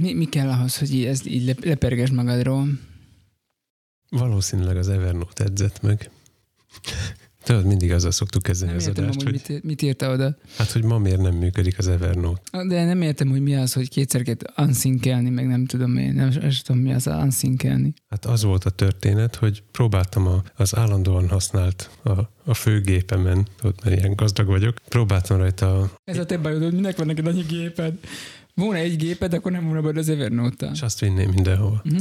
Mi, mi kell ahhoz, hogy így, ezt így lep- lepergesd magadról? Valószínűleg az Evernote edzett meg. Tudod, mindig azzal szoktuk kezdeni Nem az értem, adást, hogy mit, mit írta oda. hát, hogy ma miért nem működik az Evernote. De nem értem, hogy mi az, hogy kétszer kell unsynkelni, meg nem tudom én. Nem, nem tudom, mi az unsynkelni. Hát az volt a történet, hogy próbáltam a, az állandóan használt a, a főgépemen, tudod, mert ilyen gazdag vagyok, próbáltam rajta, a, Ez a te bajod, hogy minek van neked annyi géped. Volna egy géped, akkor nem volna az Evernote-tal. és azt vinném mindenhova. Uh-huh.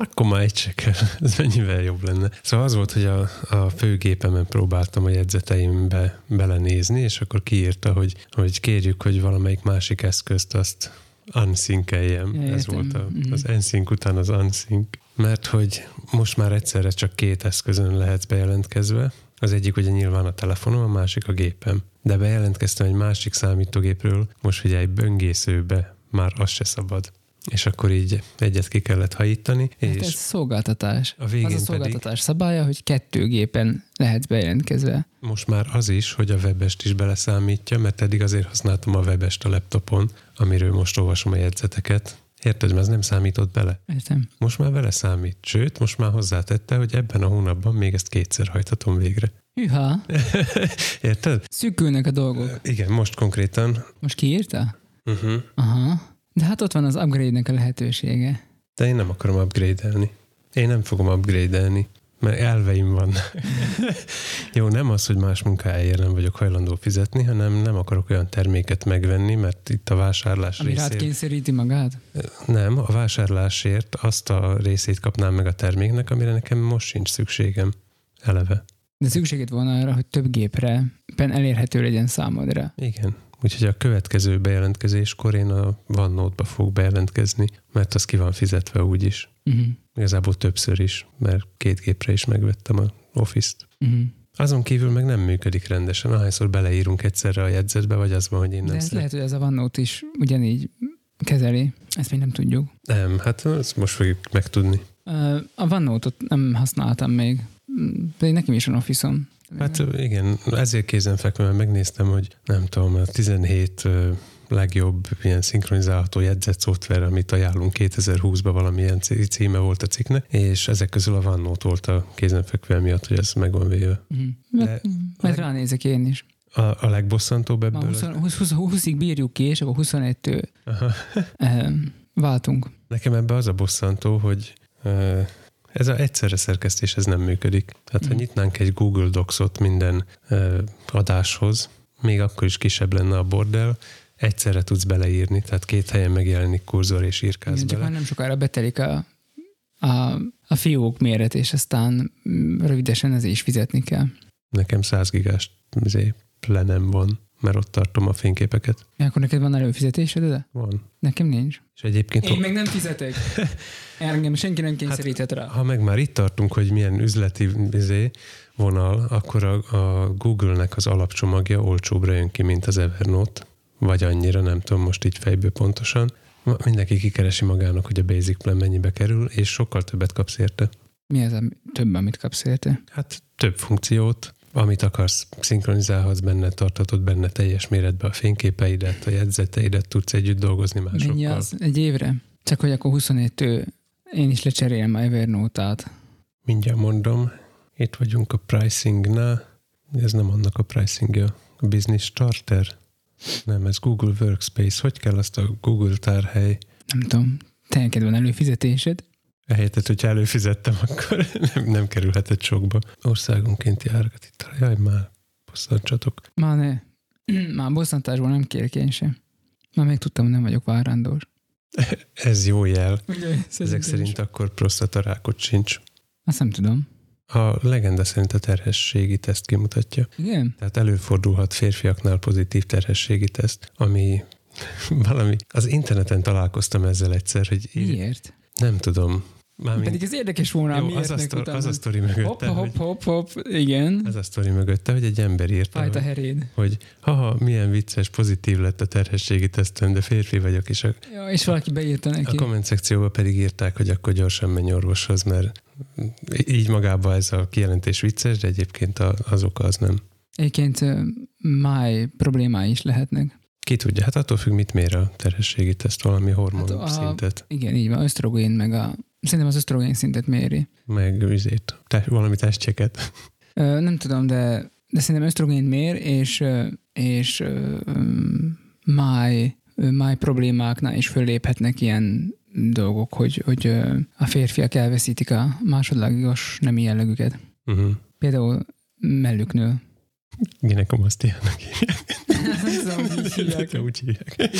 Akkor már egy se kell, ez mennyivel jobb lenne. Szóval az volt, hogy a, a főgépemen próbáltam a jegyzeteimbe belenézni, és akkor kiírta, hogy, hogy kérjük, hogy valamelyik másik eszközt azt unsynkeljem. Ja, Ez volt a, Mhm. az ensync után az unsync. Mert hogy most már egyszerre csak két eszközön lehetsz bejelentkezve. Az egyik ugye nyilván a telefonom, a másik a gépem. De bejelentkeztem egy másik számítógépről, most ugye egy böngészőbe már az se szabad. És akkor így egyet ki kellett hajítani, Hát és ez szolgáltatás. a végén az a pedig szolgáltatás szabálya, hogy kettő gépen lehet bejelentkezve. most már az is, hogy a webest is beleszámítja, mert eddig azért használtam a webest a laptopon, amiről most olvasom a jegyzeteket. Érted, mert ez nem számított bele. Értem. Most már vele számít. Sőt, most már hozzátette, hogy ebben a hónapban még ezt kétszer hajthatom végre. Hűha, Érted? szűkülnek a dolgok. Igen, most konkrétan. Most kiírta? Uh-huh. Aha. De hát ott van az upgrade-nek a lehetősége. De én nem akarom upgrade-elni. Én nem fogom upgrade-elni, mert elveim van. Jó, nem az, hogy más munkáért nem vagyok hajlandó fizetni, hanem nem akarok olyan terméket megvenni, mert itt a vásárlás Ami rád részét... kényszeríti magát? Nem, a vásárlásért azt a részét kapnám meg a terméknek, amire nekem most sincs szükségem. Eleve. De szükséged volna arra, hogy több gépre elérhető legyen számodra. Igen. Úgyhogy a következő bejelentkezéskor én a OneNote-ba fogok bejelentkezni, mert az ki van fizetve úgyis. Uh-huh. Igazából többször is, mert két gépre is megvettem a Office-t. Uh-huh. Azon kívül meg nem működik rendesen, ahányszor beleírunk egyszerre a jegyzetbe, vagy az van, hogy én De nem ez szeret... lehet, hogy ez a OneNote is ugyanígy kezeli. Ezt még nem tudjuk. Nem, hát ezt most fogjuk megtudni. A OneNote-ot nem használtam még, pedig nekem is van Office-om. Hát igen, ezért kézenfekvő, mert megnéztem, hogy nem tudom, a 17 ö, legjobb ilyen szinkronizálható jegyzett szoftver, amit ajánlunk 2020-ban valamilyen cí- címe volt a cikknek, és ezek közül a OneNote volt a kézenfekvő miatt, hogy ez meg van véve. Uh-huh. De- Mert, majd leg- ránézek én is. A, a legbosszantóbb ebből... 20, 20, 20, 20-ig bírjuk ki, és akkor 21-től Aha. eh, váltunk. Nekem ebbe az a bosszantó, hogy ez a egyszerre szerkesztés ez nem működik. Tehát ha Mhm. nyitnánk egy Google Docs-ot minden ö, adáshoz, még akkor is kisebb lenne a bordel, egyszerre tudsz beleírni, tehát két helyen megjelenik kurzor és írkálsz Igen, csak bele. már nem sokára betelik a, a, a fiók méret, és aztán mm, rövidesen ez is fizetni kell. Nekem 100 gigás izé, plenem van, mert ott tartom a fényképeket. Ja, akkor neked van előfizetésed, de Van. nekem nincs. És egyébként, Én meg nem fizetek. Engem senki nem kényszeríthet rá. ha meg már itt tartunk, hogy milyen üzleti izé, vonal, akkor a, a Google-nek az alapcsomagja olcsóbbra jön ki, mint az Evernote, vagy annyira, nem tudom most így fejből pontosan. Mindenki kikeresi magának, hogy a Basic Plan mennyibe kerül, és sokkal többet kapsz érte. Mi az a több, amit kapsz érte? Hát több funkciót, amit akarsz, szinkronizálhatsz benne, tartatod benne teljes méretbe a fényképeidet, a jegyzeteidet, tudsz együtt dolgozni másokkal. Mennyi az egy évre? Csak hogy akkor 21-től én is lecserélem a Evernote-át. Mindjárt mondom, itt vagyunk a pricingnál, ez nem annak a pricingja, a business starter. Nem, ez Google Workspace. Hogy kell azt a Google tárhely? Nem tudom, te van előfizetésed? Ehelyett, hogyha előfizettem, akkor nem, nem kerülhetett sokba. Országonkénti árakat itt. Jaj, már bosszantsatok. Már ne. Már bosszantásból nem kérek én sem. Már megtudtam, hogy nem vagyok várandós. Ez jó jel. Ugye, Ezek szerint akkor prostatarákot sincs. Azt nem tudom. A legenda szerint a terhességi teszt kimutatja. Igen? Tehát előfordulhat férfiaknál pozitív terhességi teszt, ami valami... Az interneten találkoztam ezzel egyszer, hogy Miért? nem tudom. Mármint, Pedig ez érdekes volna, jó, az, a sztor, utána. az a sztori Hopp, mögötte, hopp, hogy, hopp, hopp, igen. ez a sztori mögötte, hogy egy ember írta, Fájt a hogy, heréd. hogy haha, milyen vicces, pozitív lett a terhességi tesztem, de férfi vagyok, és a, Ja, és valaki beírta a neki. komment szekcióba pedig írták, hogy akkor gyorsan menj orvoshoz, mert így magában ez a kijelentés vicces, de egyébként a, az oka az nem. Egyébként máj problémái is lehetnek. Ki tudja, hát attól függ, mit mér a terhességi teszt, valami hormon Hát a- a... szintet, Igen, így van, ösztrogén meg a... Szerintem az ösztrogén szintet méri. meg üzét, te, valami testcseket. Nem tudom, de, de szerintem ösztrogén mér, és, és máj, máj problémáknál is fölléphetnek ilyen dolgok, hogy, hogy a férfiak elveszítik a másodlagos nemi jellegüket. Uh-huh. Például mellüknől. Ginekomasztiának hívják. Úgy hívják.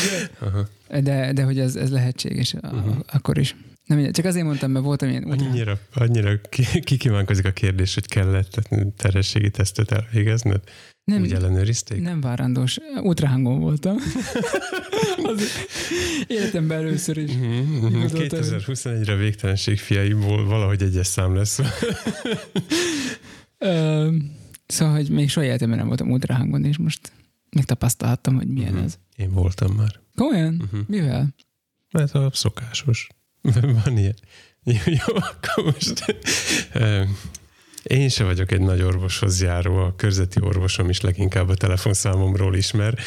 De, de hogy ez, ez lehetséges uh-huh. Akkor is. Nem, csak azért mondtam, mert voltam ilyen utána. Annyira, annyira ki- kikívánkozik a kérdés, hogy kellett terhességi tesztet elvégezned? Nem, Úgy ellenőrizték? nem várandós, ultrahangon voltam. az életemben először is. Mhm, mhm. Igazolta, hogy- 2021-re végtelenség fiaimból valahogy egyes szám lesz. Ö, szóval, hogy még soha életemben nem voltam ultrahangon, és most megtapasztalhattam, hogy milyen Mhm. ez. Én voltam már. Komolyan? Uh-huh. Mivel? Mert a szokásos. Van ilyen. Jó, jó akkor most... Én se vagyok egy nagy orvoshoz járó, a körzeti orvosom is leginkább a telefonszámomról ismer,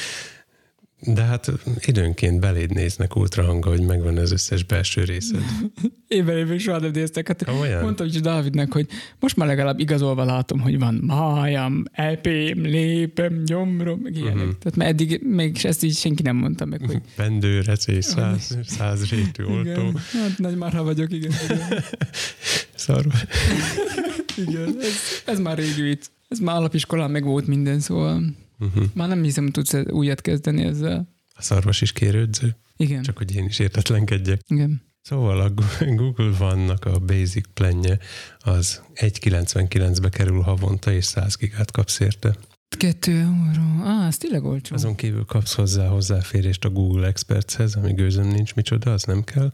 de hát időnként beléd néznek ultrahanga, hogy megvan az összes belső részed. Évvel évig soha nem néztek. Hát Komolyan? mondtam is Dávidnek, hogy most már legalább igazolva látom, hogy van májam, epém, lépem, gyomrom, meg ilyenek. Uh-huh. Tehát mert eddig még ezt így senki nem mondta meg, hogy Pendőrecés, száz, száz rétű oltó, hát nagy marha vagyok, igen. Igen, szarva. igen. Ez, ez, már régi vicc. Ez már alapiskolán meg volt minden, szóval Uh-huh. már nem hiszem, hogy tudsz újat kezdeni ezzel. A szarvas is kérődző, Igen, csak hogy én is értetlenkedjek. igen. Szóval a Google vannak a basic planje, az 1,99-be kerül havonta, és 100 gigát kapsz érte. Kettő euró. Á, ez tényleg olcsó. Azon kívül kapsz hozzá hozzáférést a Google Expertshez, ami gőzön nincs, micsoda, az nem kell.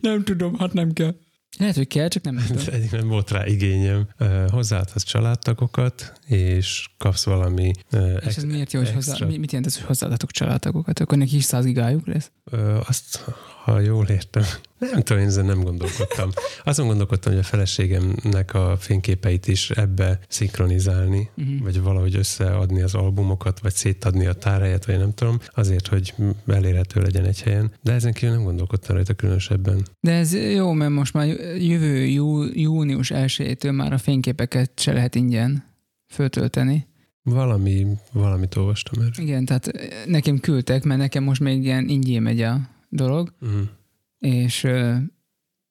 Nem tudom, hát nem kell. Lehet, hogy kell, csak nem tudom. Eddig nem volt rá igényem. Ö, Hozzáadhatsz családtagokat, és kapsz valami És ez miért jó, hogy hozzá, extra. mi- mit jelent ez, hogy hozzáadatok családtagokat? Akkor neki is 100 gigájuk lesz? Ö, Azt, ha jól értem, nem tudom, én ezen nem gondolkodtam. Azon gondolkodtam, hogy a feleségemnek a fényképeit is ebbe szinkronizálni, Uh-huh. vagy valahogy összeadni az albumokat, vagy szétadni a tárhelyet, vagy nem tudom, azért, hogy elérhető legyen egy helyen. De ezen kívül nem gondolkodtam rajta különösebben. De ez jó, mert most már jövő jú, június 1 már a fényképeket se lehet ingyen föltölteni. Valami, valamit olvastam erről. Igen, tehát nekem küldtek, mert nekem most még ilyen ingyé megy a dolog, Uh-huh. és,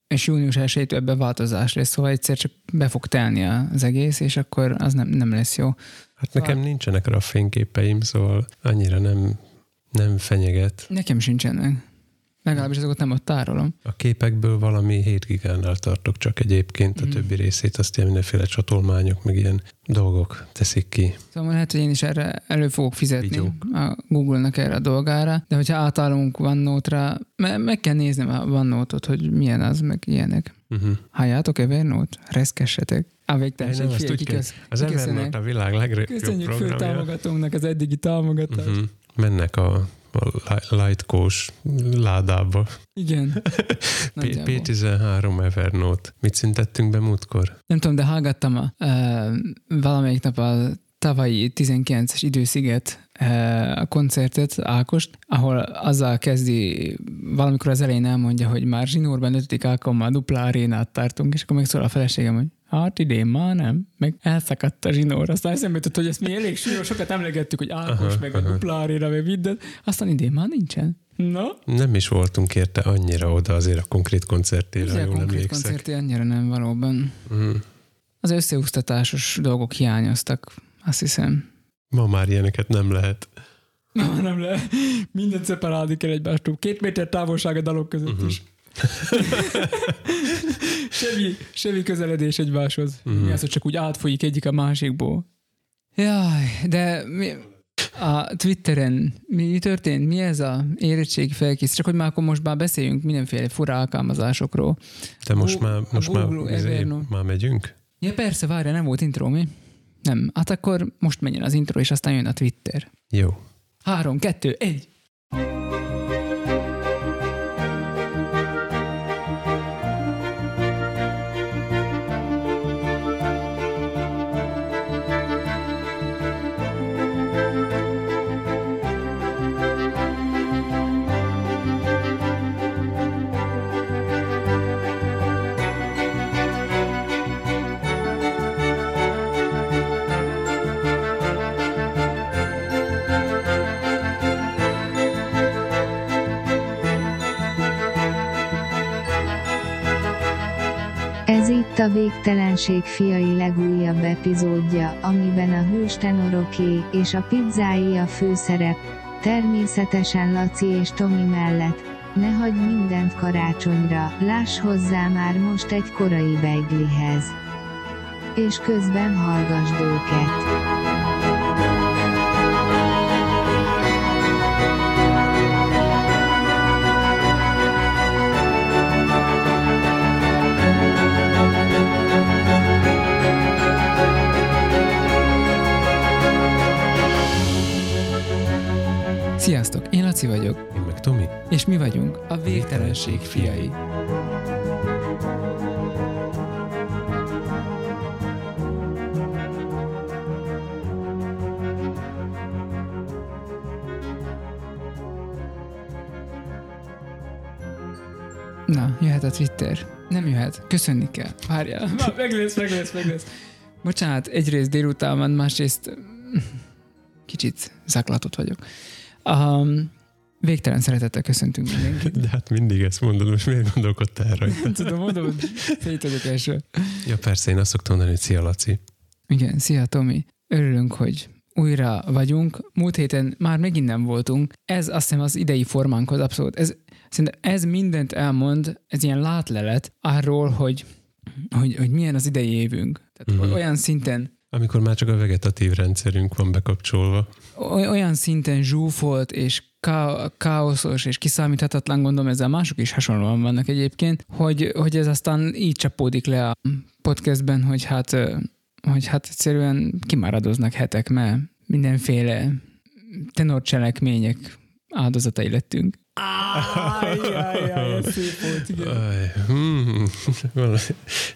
és június 1 ebbe változás lesz, szóval egyszer csak be fog telni az egész, és akkor az nem, nem lesz jó. Hát nekem nincsenek rá fényképeim, szóval annyira nem, nem fenyeget. Nekem sincsenek. Legalábbis azokat nem ott tárolom. A képekből valami 7 gigánál tartok csak egyébként, a Mhm. többi részét azt ilyen mindenféle csatolmányok, meg ilyen dolgok teszik ki. Szóval lehet, hogy én is erre elő fogok fizetni Vigyók. a Google-nak erre a dolgára, de hogyha átállunk OneNote-ra, me- meg kell néznem a OneNote-ot, hogy milyen az, meg ilyenek. Uh-huh. Halljátok Evernote? Reszkessetek. A végtelenség, kell. kikösz, Az. Evernote a világ legjobb Köszönjük fő programja. támogatónknak az eddigi támogatást. Uh-huh. Mennek a, a li- Lightcoach ládába. Igen. P- Nagyjából. P13 Evernote. Mit szüntettünk be múltkor? Nem tudom, de hallgattam a, uh, valamelyik nap a tavalyi 19-es idősziget uh, a koncertet, Ákost, ahol azzal kezdi, valamikor az elején elmondja, hogy már zsinórban ötödik alkalommal dupla arénát tartunk, és akkor megszól a feleségem, hogy hát idén már nem, meg elszakadt a zsinór. Aztán eszembe jutott, hogy ezt mi elég súlyos, sokat emlegettük, hogy Ákos, Aha, meg a aha. dupla aréna, meg minden, aztán idén már nincsen. Na? Nem is voltunk érte annyira oda azért a konkrét koncertére, Ugye a jól konkrét emlékszek. koncerti annyira nem valóban. Mm. Az összeúsztatásos dolgok hiányoztak, azt hiszem. Ma már ilyeneket nem lehet. Na, nem le. Mindent szeparálni kell egymástól. Két méter távolság a dalok között Mhm. is. semmi, semmi közeledés egymáshoz. Mhm. Mi az, hogy csak úgy átfolyik egyik a másikból. Jaj, de mi, a Twitteren mi történt? Mi ez a érettségi felkész? Csak hogy már akkor most már beszéljünk mindenféle fura alkalmazásokról. De most Gu- már, most már, izé, már megyünk? Ja persze, várja, nem volt intro, mi? Nem. Hát akkor most menjen az intro, és aztán jön a Twitter. Jó. Három, kettő, egy. A Végtelenség fiai legújabb epizódja, amiben a hős tenoroké és a pizzái a főszerep, természetesen Laci és Tomi mellett, ne hagyd mindent karácsonyra, láss hozzá már most egy korai beiglihez. És közben hallgasd őket. Sziasztok, én Laci vagyok, Én meg Tomi. és mi vagyunk a Végtelenség fiai. Na, jöhet a Twitter. Nem jöhet. Köszönni kell. Várjál. Már meg lesz, meg lesz, meg lesz. Bocsánat, egyrészt délután van, másrészt kicsit zaklatott vagyok. Um, végtelen szeretettel köszöntünk mindenkit. De hát mindig ezt mondod, most miért gondolkodtál rajta? Nem tudom, mondom, hogy szét vagyok első. Ja persze, én azt szoktam mondani, hogy szia Laci. Igen, szia Tomi. Örülünk, hogy újra vagyunk. Múlt héten már megint nem voltunk. Ez azt hiszem az idei formánkhoz abszolút. Ez, szerintem ez mindent elmond, ez ilyen látlelet arról, hogy, hogy, hogy milyen az idei évünk. Tehát Mhm. olyan szinten Amikor már csak a vegetatív rendszerünk van bekapcsolva. oly- olyan szinten zsúfolt és ká- káoszos és kiszámíthatatlan, gondolom ezzel mások is hasonlóan vannak egyébként, hogy, hogy ez aztán így csapódik le a podcastben, hogy hát, hogy hát egyszerűen kimáradoznak hetek, mert mindenféle tenorcselekmények áldozatai lettünk. Ájjajjaj, ez szép volt, igen. Aj, valami,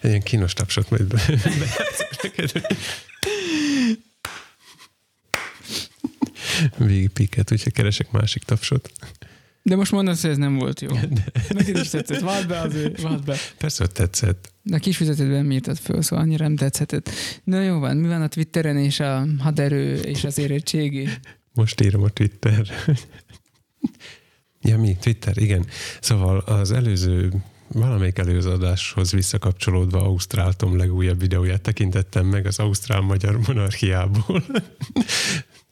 egy ilyen kínos tapsot majd be, neked. Végigpiket, úgyhogy keresek másik tapsot. De most mondasz, hogy ez nem volt jó. Neked is tetszett, váld be azért, váld be. Persze, hogy tetszett. De a kis füzetetben mi írtad föl, szóval annyira nem tetszhetett. Na jó van, mi van a Twitteren és a haderő és az érettségi? Most írom a Twitter. Ja, mi? Twitter, igen. Szóval az előző, valamelyik előző adáshoz visszakapcsolódva Ausztrál Tom legújabb videóját tekintettem meg az Ausztrál-Magyar monarchiából.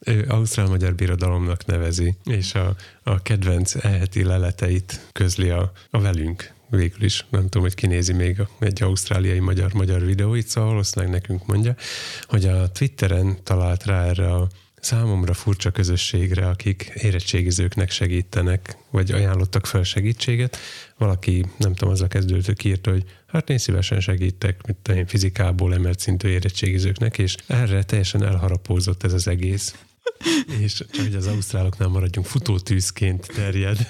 Ő Ausztrál-Magyar Birodalomnak nevezi, és a, a kedvenc eheti leleteit közli a, a velünk végül is. Nem tudom, hogy kinézi még egy ausztráliai magyar-magyar videóit, szóval valószínűleg nekünk mondja, hogy a Twitteren talált rá erre a számomra furcsa közösségre, akik érettségizőknek segítenek, vagy ajánlottak fel segítséget. Valaki, nem tudom, azzal kezdődött, írta, hogy hát én szívesen segítek, mint én fizikából emelt szintű érettségizőknek, és erre teljesen elharapózott ez az egész. És csak hogy az ausztráloknál maradjunk, futótűzként terjed.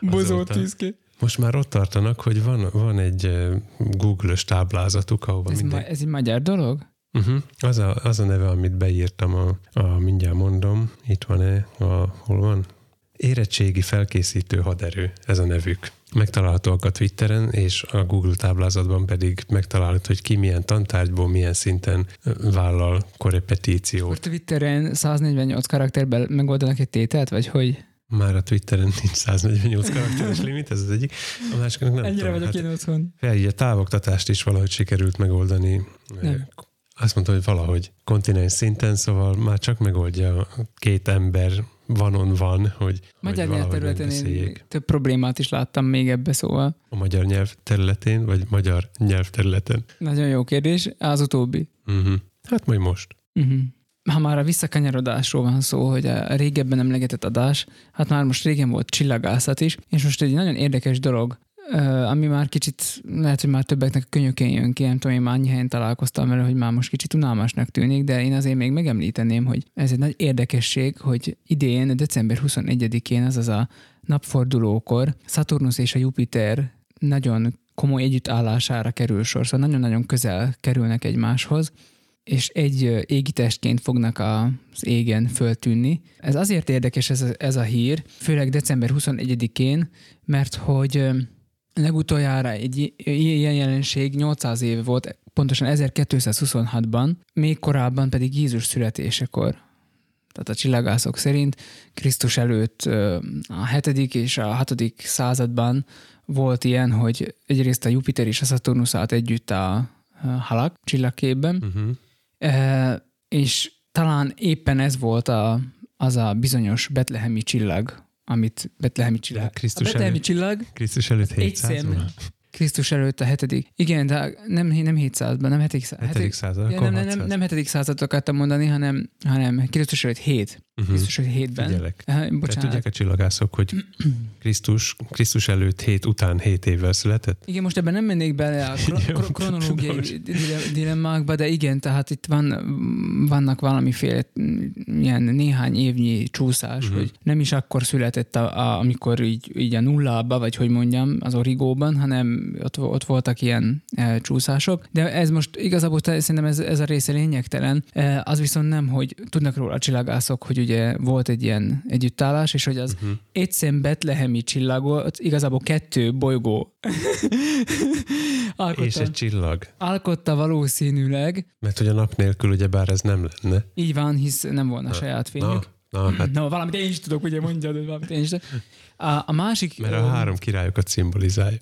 Bozó azóta. tűzké. Most már ott tartanak, hogy van, van egy eh, Google-ös táblázatuk, ahova Ez, minden... ma, ez egy magyar dolog? Uh-huh. Az, a, az a neve, amit beírtam, a, a mindjárt mondom, itt van-e, a, hol van? Érettségi felkészítő haderő, ez a nevük. Megtalálhatóak a Twitteren, és a Google táblázatban pedig megtalálható, hogy ki milyen tantárgyból, milyen szinten vállal korepetíciót. Akkor Twitteren 148 karakterben megoldanak egy tételt, vagy hogy? Már a Twitteren nincs 148 karakteres limit, ez az egyik. A másiknak nem Ennyire tudom, vagyok hát én otthon. Ja, így a távoktatást is valahogy sikerült megoldani. Nem. Azt mondta, hogy valahogy kontinens szinten, szóval már csak megoldja két ember vanon van, hogy, Magyar hogy valahogy nyelvterületen én megbeszéljék. több problémát is láttam még ebbe, szóval A magyar nyelv területén, vagy magyar nyelvterületen. nagyon jó kérdés. Az utóbbi. Uh-huh. Hát majd most. Uh-huh. Ha már a visszakanyarodásról van szó, hogy a régebben emlegetett adás, hát már most régen volt csillagászat is, és most egy nagyon érdekes dolog, ami már kicsit, lehet, hogy már többeknek a könyökén jön ki, nem tudom, én már annyi helyen találkoztam vele, hogy már most kicsit unalmasnak tűnik, de én azért még megemlíteném, hogy ez egy nagy érdekesség, hogy idén, december 21-én, azaz a napfordulókor Saturnus és a Jupiter nagyon komoly együttállására kerül sor, szóval nagyon-nagyon közel kerülnek egymáshoz, és egy égitestként fognak az égen föltűnni. Ez azért érdekes ez a, ez a hír, főleg december 21-én, mert hogy legutoljára egy ilyen jelenség 800 éve volt, pontosan 1226-ban, még korábban pedig Jézus születésekor. Tehát a csillagászok szerint Krisztus előtt a 7. és a 6. században volt ilyen, hogy egyrészt a Jupiter és a Saturnus állt együtt a halak csillagképben, Uh-huh. és talán éppen ez volt a, az a bizonyos betlehemi csillag, amit betlehemi csillag. De Krisztus a betlehemi előtt- csillag Krisztus előtt egy 700 szem, -ban? Krisztus előtt a hetedik. Igen, de nem, nem 700-ban, nem 7. század. 7. század, Ja, nem, nem, nem, 600. nem 7. századot akartam mondani, hanem, hanem Krisztus előtt 7. Uh-huh. Krisztus előtt 7-ben. Figyelek. Uh, Tehát bocsánat. tudják a csillagászok, hogy Krisztus, Krisztus előtt 7 után 7 évvel született? Igen, most ebben nem mennék bele a kro- kronológiai dilemmákba, de igen, tehát itt van, vannak valamiféle mm, ilyen néhány évnyi csúszás, uh-huh. hogy nem is akkor született, a, a, amikor így, így a nullába, vagy hogy mondjam, az origóban, hanem ott, ott voltak ilyen e, csúszások. De ez most igazából te- szerintem ez, ez a része lényegtelen. E, az viszont nem, hogy tudnak róla a csillagászok, hogy ugye volt egy ilyen együttállás, és hogy az Uh-huh. egy szem betlehemi csillagot, igazából kettő bolygó alkotta, És egy csillag. alkotta valószínűleg. Mert hogy a nap nélkül ugye bár ez nem lenne. Így van, hisz nem volna saját fényük. Na, na hát, Na, valamit én is tudok, ugye mondjad, hogy valamit én is tudok. A, a másik... mert a három királyokat szimbolizálja.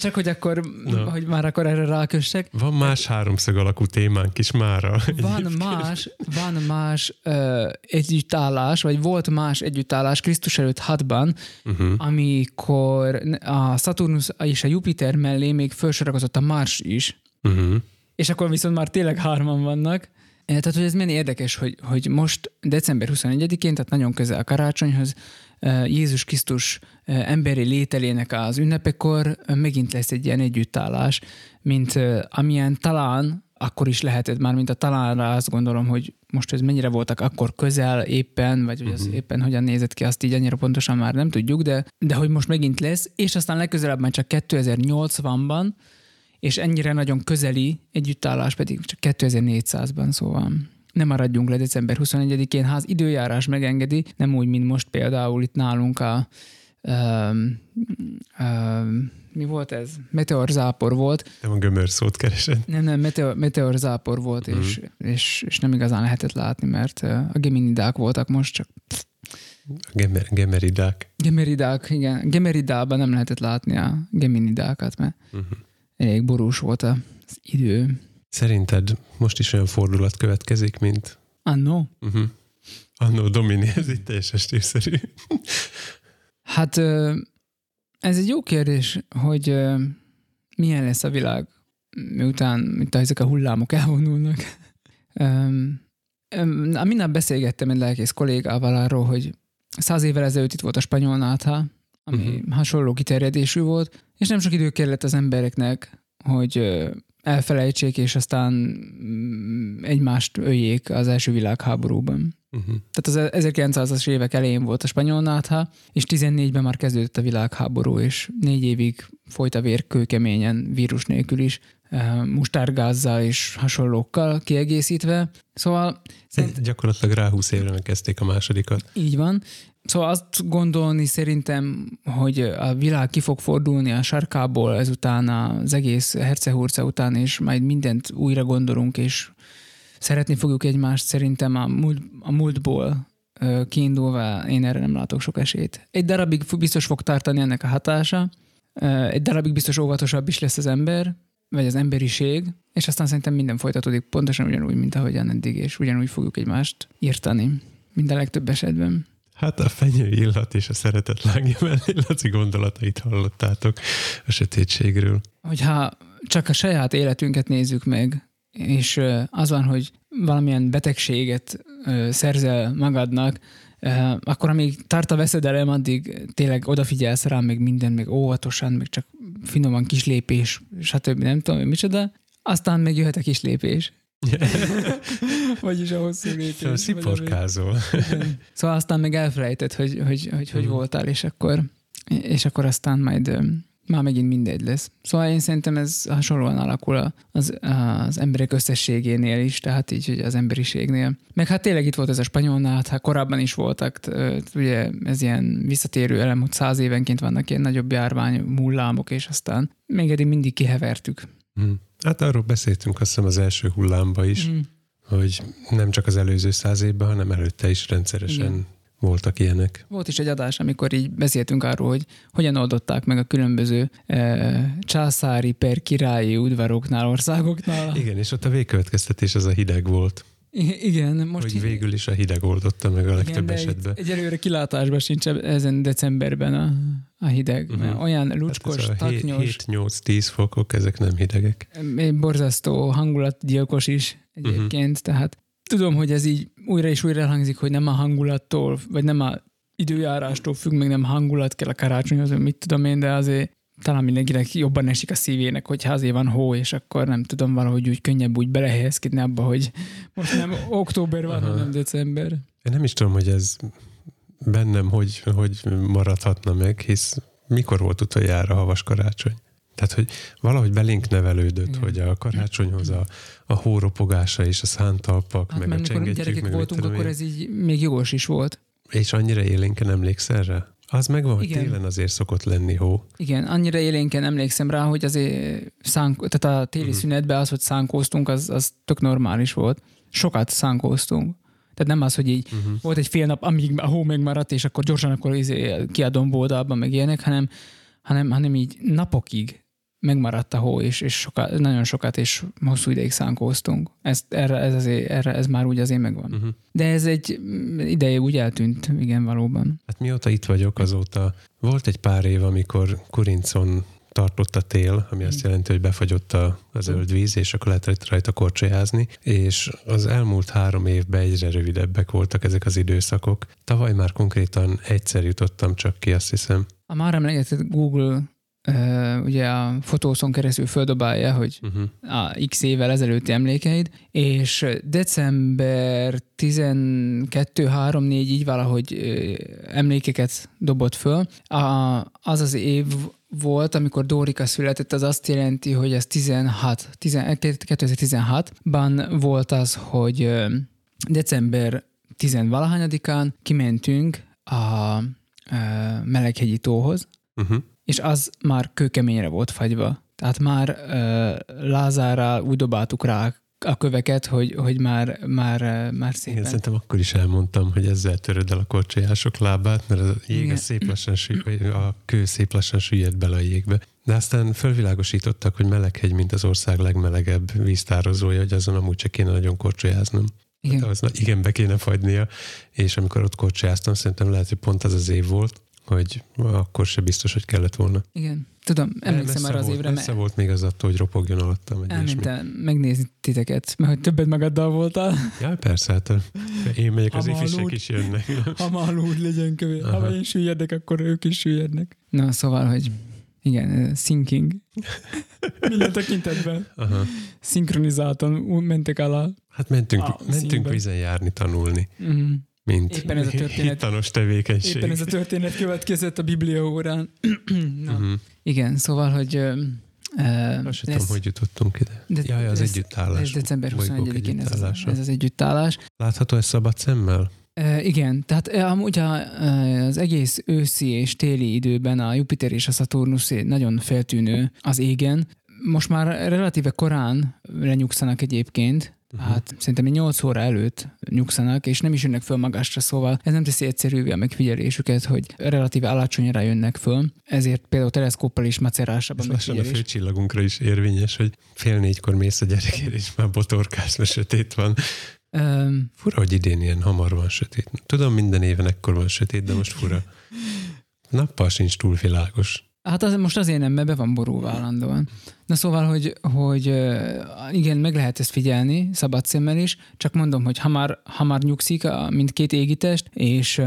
Csak hogy akkor, Na. hogy már akkor erre rákössek. Van más háromszög alakú témánk is mára. Van más, van más ö, együttállás, vagy volt más együttállás Krisztus előtt 6-ban, Uh-huh. amikor a Saturnus és a Jupiter mellé még felsorakozott a Mars is, Uh-huh. és akkor viszont már tényleg hárman vannak. Eh, Tehát, hogy ez milyen érdekes, hogy, hogy most december 21-én, tehát nagyon közel a karácsonyhoz, Jézus Krisztus emberi lételének az ünnepekor megint lesz egy ilyen együttállás, mint amilyen talán akkor is lehetett már, mint a talánra azt gondolom, hogy most ez mennyire voltak akkor közel éppen, vagy hogy az Mhm. éppen hogyan nézett ki, azt így annyira pontosan már nem tudjuk, de, de hogy most megint lesz, és aztán legközelebb már csak 2080-ban, és ennyire nagyon közeli együttállás pedig csak 2400-ban, szóval nem maradjunk le december 21-én, ha az időjárás megengedi, nem úgy, mint most például itt nálunk a um, um, mi volt ez? Meteorzápor volt. Nem a gömörszót keresed. Nem, nem, meteor, meteorzápor volt, Mhm. és, és, és nem igazán lehetett látni, mert a geminidák voltak most, csak A gemer, gemeridák. gemeridák, igen, gemeridában nem lehetett látni a geminidákat, mert Uh-huh. elég borús volt az idő. Szerinted most is olyan fordulat következik, mint Annó? uh-huh. Annó Domini, ez itt teljesen stílszerű. Hát ez egy jó kérdés, hogy milyen lesz a világ, miután mint ezek a hullámok elvonulnak. Na, Minap beszélgettem egy lelkész kollégával arról, hogy száz évvel ezelőtt itt volt a spanyol nátha, ami uh-huh. hasonló kiterjedésű volt, és nem sok idő kellett az embereknek, hogy elfelejtsék, és aztán mm, egymást öljék az első világháborúban. Uh-huh. Tehát az 1900-as évek elején volt a spanyol nátha, és 14-ben már kezdődött a világháború, és négy évig folyt a vér kőkeményen, vírus nélkül is, mustárgázzal és hasonlókkal kiegészítve. Szóval szerint Gyakorlatilag rá 20 évre megkezdték a másodikat. így van. Szóval azt gondolni szerintem, hogy a világ ki fog fordulni a sarkából ezután az egész hercehurca után, és majd mindent újra gondolunk, és szeretni fogjuk egymást szerintem a, múlt, a múltból kiindulva, én erre nem látok sok esélyt. Egy darabig biztos fog tartani ennek a hatása, egy darabig biztos óvatosabb is lesz az ember, vagy az emberiség, és aztán szerintem minden folytatódik pontosan ugyanúgy, mint ahogyan eddig, és ugyanúgy fogjuk egymást írtani, mind a legtöbb esetben. Hát a fenyő illat és a szeretet lángja mellé Laci gondolatait hallottátok a sötétségről. hogyha csak a saját életünket nézzük meg, és az van, hogy valamilyen betegséget szerzel magadnak, akkor amíg tart a veszedelem, addig tényleg odafigyelsz rá, meg minden, meg óvatosan, meg csak finoman kislépés, stb. nem tudom, micsoda. Aztán meg jöhet a kislépés. Vagyis a hosszú lépés. Sziporkázol. Szóval aztán meg elfelejtett, hogy hogy, hogy, hogy Mhm. voltál, és akkor, és akkor aztán majd már megint mindegy lesz. Szóval én szerintem ez hasonlóan alakul az, az emberek összességénél is, tehát így hogy az emberiségnél. Meg hát tényleg itt volt ez a spanyolnál, hát korábban is voltak, t- ö, ugye ez ilyen visszatérő elem, hogy száz évenként vannak ilyen nagyobb járvány hullámok, és aztán még eddig mindig kihevertük. Hm. Hát arról beszéltünk azt hiszem az első hullámba is, Mm. hogy nem csak az előző száz évben, hanem előtte is rendszeresen Igen. Voltak ilyenek. Volt is egy adás, amikor így beszéltünk arról, hogy hogyan oldották meg a különböző e, császári per királyi udvaroknál, országoknál. Igen, és ott a végkövetkeztetés az a hideg volt. I- igen, most Hogy végül is a hideg oldotta meg a legtöbb igen, esetben. Egy, egyelőre kilátásban sincs ezen decemberben a, a hideg. Uh-huh. Mert olyan lucskos, hát ez a taknyos, 7-8-10 fokok, ezek nem hidegek. borzasztó hangulatgyilkos is egyébként, uh-huh. tehát tudom, hogy ez így újra és újra elhangzik, hogy nem a hangulattól, vagy nem a időjárástól függ, meg nem hangulat kell a karácsonyhoz, mit tudom én, de azért talán mindenkinek jobban esik a szívének, hogyha azért van hó, és akkor nem tudom, valahogy úgy könnyebb úgy belehelyezkedni abba, hogy most nem október van, Aha. hanem december. Én nem is tudom, hogy ez bennem hogy, hogy maradhatna meg, hisz mikor volt utoljára havas karácsony? Tehát, hogy valahogy belénk nevelődött, Igen. hogy a karácsonyhoz a, a hóropogása és a szántalpak, Hát meg a csengettyűk, gyerekek meg voltunk, akkor ez így még jogos is volt. És annyira élénken emlékszel rá? Az megvan, hogy Igen. télen azért szokott lenni hó. Igen, annyira élénken emlékszem rá, hogy azért szánk, tehát a téli uh-huh. szünetben az, hogy szánkóztunk, az, az tök normális volt. Sokat szánkóztunk. Tehát nem az, hogy így uh-huh. volt egy fél nap, amíg a hó megmaradt, és akkor gyorsan akkor izé kiadom boldalban, meg ilyenek, hanem, hanem, hanem így napokig megmaradt a hó, és, és sokat, nagyon sokat és hosszú ideig szánkóztunk. Ez, erre, ez, azért, erre, ez már úgy azért megvan. Uh-huh. De ez egy mm, ideje úgy eltűnt, igen, valóban. Hát mióta itt vagyok, azóta volt egy pár év, amikor Kurincon tartott a tél, ami azt jelenti, hogy befagyott a, a zöld víz, és akkor lehetett rajta korcsolyázni, és az elmúlt három évben egyre rövidebbek voltak ezek az időszakok. Tavaly már konkrétan egyszer jutottam csak ki, azt hiszem. A már emlegetett Google uh, ugye a fotószon keresztül földobálja, hogy Uh-huh. a x évvel ezelőtti emlékeid, és december 12-3-4 így valahogy ö, emlékeket dobott föl. A, az az év volt, amikor Dórika született, az azt jelenti, hogy ez 16, 10, 2016-ban volt az, hogy december 10-valahányadikán kimentünk a Meleghegyi tóhoz, Uh-huh. És az már kőkeményre volt fagyva. Tehát már uh, Lázárral úgy dobáltuk rá a köveket, hogy, hogy már, már, már Igen, szépen. szerintem akkor is elmondtam, hogy ezzel töröd el a korcsolyások lábát, mert a jég Igen. szép lassan a kő szép lassan süllyed bele a jégbe. De aztán fölvilágosítottak, hogy Meleghegy, mint az ország legmelegebb víztározója, hogy azon amúgy csak kéne nagyon korcsolyáznom. Igen. Hát az, na, igen, be kéne fagynia, és amikor ott korcsolyáztam, szerintem lehet, hogy pont az az év volt, hogy akkor se biztos, hogy kellett volna. Igen. Tudom, emlékszem arra az volt, évre, Messze volt még az attól, hogy ropogjon alattam. Elmentem megnézni titeket, mert hogy többet magaddal voltál. Ja, persze, hát én megyek, az ifisek is jönnek. Ha úgy legyen kövé. Aha. Ha én süllyedek, akkor ők is süllyednek. Na, szóval, hogy igen, uh, syncing. Minden tekintetben. Aha. Szinkronizáltan mentek alá. Hát mentünk, A mentünk színben. vizen járni, tanulni, Uh-huh. Mint Éppen ez a történet- hittanos tevékenység. Éppen ez a történet következett a Biblia órán. Na, Uh-huh. Igen, szóval, hogy ö, Azt sem tudom, hogy jutottunk ide. de- Jaj, az lesz- együttállás. ez december bolygók 21-én ez az, ez az együttállás. Látható ez szabad szemmel? Igen, tehát e, amúgy a, az egész őszi és téli időben a Jupiter és a Saturnus nagyon feltűnő az égen. Most már relatíve korán lenyugszanak egyébként. Hát szerintem egy 8 óra előtt nyugszanak, és nem is jönnek föl magasra, szóval ez nem teszi egyszerűvé a megfigyelésüket, hogy relatíve alacsonyra jönnek föl, ezért például teleszkóppal is macerásabb a Ez lassan a megfigyelés. főcsillagunkra is érvényes, hogy fél négykor mész a gyerekért, és már botorkálsz, mert sötét van. Um, Fura, hogy idén ilyen hamar van sötét. Tudom, minden éven ekkor van sötét, de most fura. Nappal sincs túl világos. Hát az, most azért nem, mert be van borulva állandóan. Na szóval, hogy, hogy igen, meg lehet ezt figyelni, szabad szemmel is, csak mondom, hogy ha már, ha már nyugszik a mindkét égitest, és,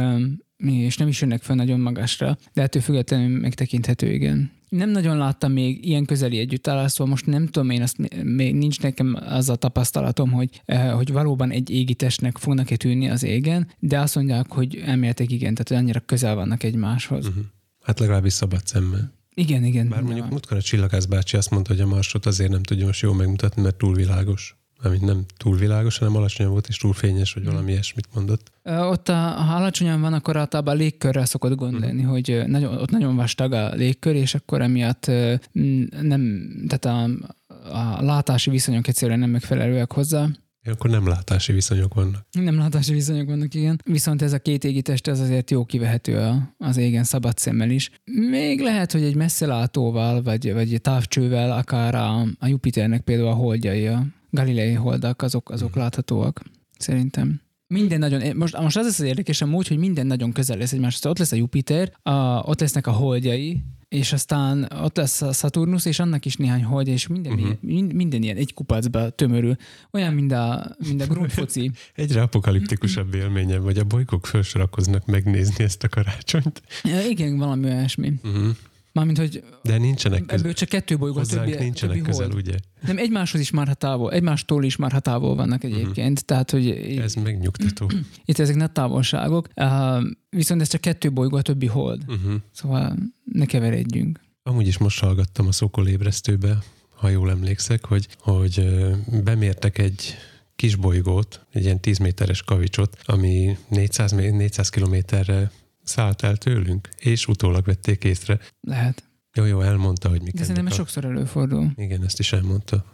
és nem is jönnek fel nagyon magasra, de ettől függetlenül megtekinthető, igen. Nem nagyon láttam még ilyen közeli együttállást, szóval most nem tudom én, azt még nincs nekem az a tapasztalatom, hogy, hogy valóban egy égitestnek fognak-e tűnni az égen, de azt mondják, hogy elméletek igen, tehát annyira közel vannak egymáshoz. Uh-huh. Hát legalábbis szabad szemmel. Igen, igen. Bár mondjuk múltkor a csillagász bácsi azt mondta, hogy a marsot azért nem tudja most jól megmutatni, mert túl világos. Amit nem túl világos, hanem alacsonyan volt és túl fényes, vagy valami ilyesmit mondott. Ö, Ott, a, ha alacsonyan van, akkor általában a légkörrel szokott gond lenni, Mhm. hogy nagyon, ott nagyon vastag a légkör, és akkor emiatt nem, tehát a, a látási viszonyok egyszerűen nem megfelelőek hozzá. Akkor nem látási viszonyok vannak. Nem látási viszonyok vannak, igen. Viszont ez a két égitest az azért jó kivehető az égen szabad szemmel is. Még lehet, hogy egy messzelátóval, vagy, vagy egy távcsővel, akár a, a Jupiternek például a holdjai, a galilei holdak, azok, azok láthatóak, szerintem. Minden nagyon, most, most az lesz az érdekes amúgy, hogy minden nagyon közel lesz egymáshoz. Ott lesz a Jupiter, a, ott lesznek a holdjai, és aztán ott lesz a Saturnus, és annak is néhány hold, és minden, uh-huh. ilyen, minden ilyen egy kupacba tömörül. Olyan, mint a, mint a grundfoci. Egyre apokaliptikusabb élményem, vagy a bolygók felsorakoznak megnézni ezt a karácsonyt. Igen, valami olyasmi. Uh-huh. Mármint, hogy De nincsenek közel. ebből csak kettő bolygó, a többi, nincsenek többi közel, hold. ugye? Nem, egymáshoz is már távol, egymástól is már távol vannak egyébként, uh-huh. tehát, hogy Ez megnyugtató. itt ezek nagy távolságok, uh, viszont ez csak kettő bolygó, a többi hold. Uh-huh. Szóval ne keveredjünk. Amúgy is most hallgattam a Szokol ébresztőbe, ha jól emlékszek, hogy, hogy ö, bemértek egy kis bolygót, egy ilyen 10 méteres kavicsot, ami 400, mé- 400 kilométerre szállt el tőlünk, és utólag vették észre. Lehet. Jó, jó, elmondta, hogy mik De szerintem a... sokszor előfordul. Igen, ezt is elmondta.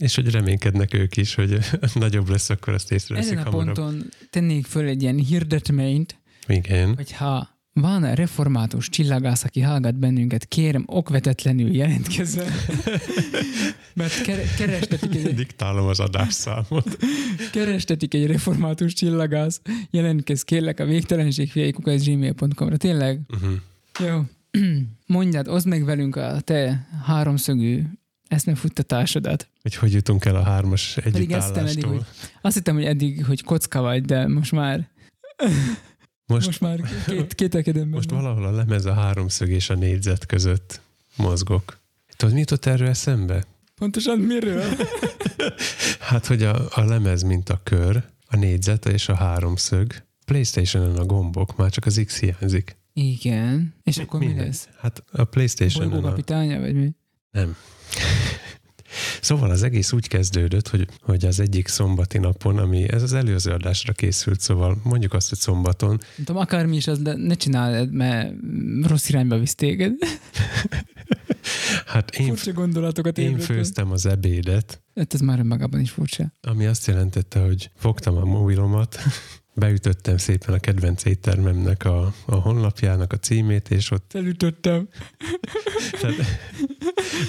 És hogy reménykednek ők is, hogy nagyobb lesz, akkor azt észreveszik Ezen a hamarabb. ponton tennék föl egy ilyen hirdetményt, Igen. hogyha van református csillagász, aki hallgat bennünket, kérem, okvetetlenül jelentkezzen. Mert kere- kerestetik egy, Diktálom az adásszámot. kerestetik egy református csillagász, jelentkezz kérlek a végtelenség gmail.com-ra. Tényleg? Uh-huh. Jó. Mondjad, oszd meg velünk a te háromszögű eszmefuttatásodat. Hogy hogy jutunk el a hármas együttállástól. eddig, hogy azt hittem, hogy eddig, hogy kocka vagy, de most már, Most, most már két, kételkedem most valahol a lemez a háromszög és a négyzet között mozgok. Tudod, mi jutott erről eszembe? Pontosan miről? Hát, hogy a, a lemez, mint a kör, a négyzet és a háromszög. Playstation-on a gombok, már csak az X hiányzik. Igen. És akkor mi Mindegy. lesz? Hát a Playstation-on a... Bolygókapitánya, vagy mi? Nem. Szóval az egész úgy kezdődött, hogy, hogy az egyik szombati napon, ami ez az előző adásra készült, szóval mondjuk azt, hogy szombaton, Nem tudom, akármi is az, de ne csináld, mert rossz irányba visz téged. hát én, Furcsa gondolatokat én ébredtem. főztem az ebédet, Hát ez már önmagában is furcsa. ami azt jelentette, hogy fogtam a mobilomat, beütöttem szépen a kedvenc éttermemnek a, a honlapjának a címét, és ott Felütöttem. tehát,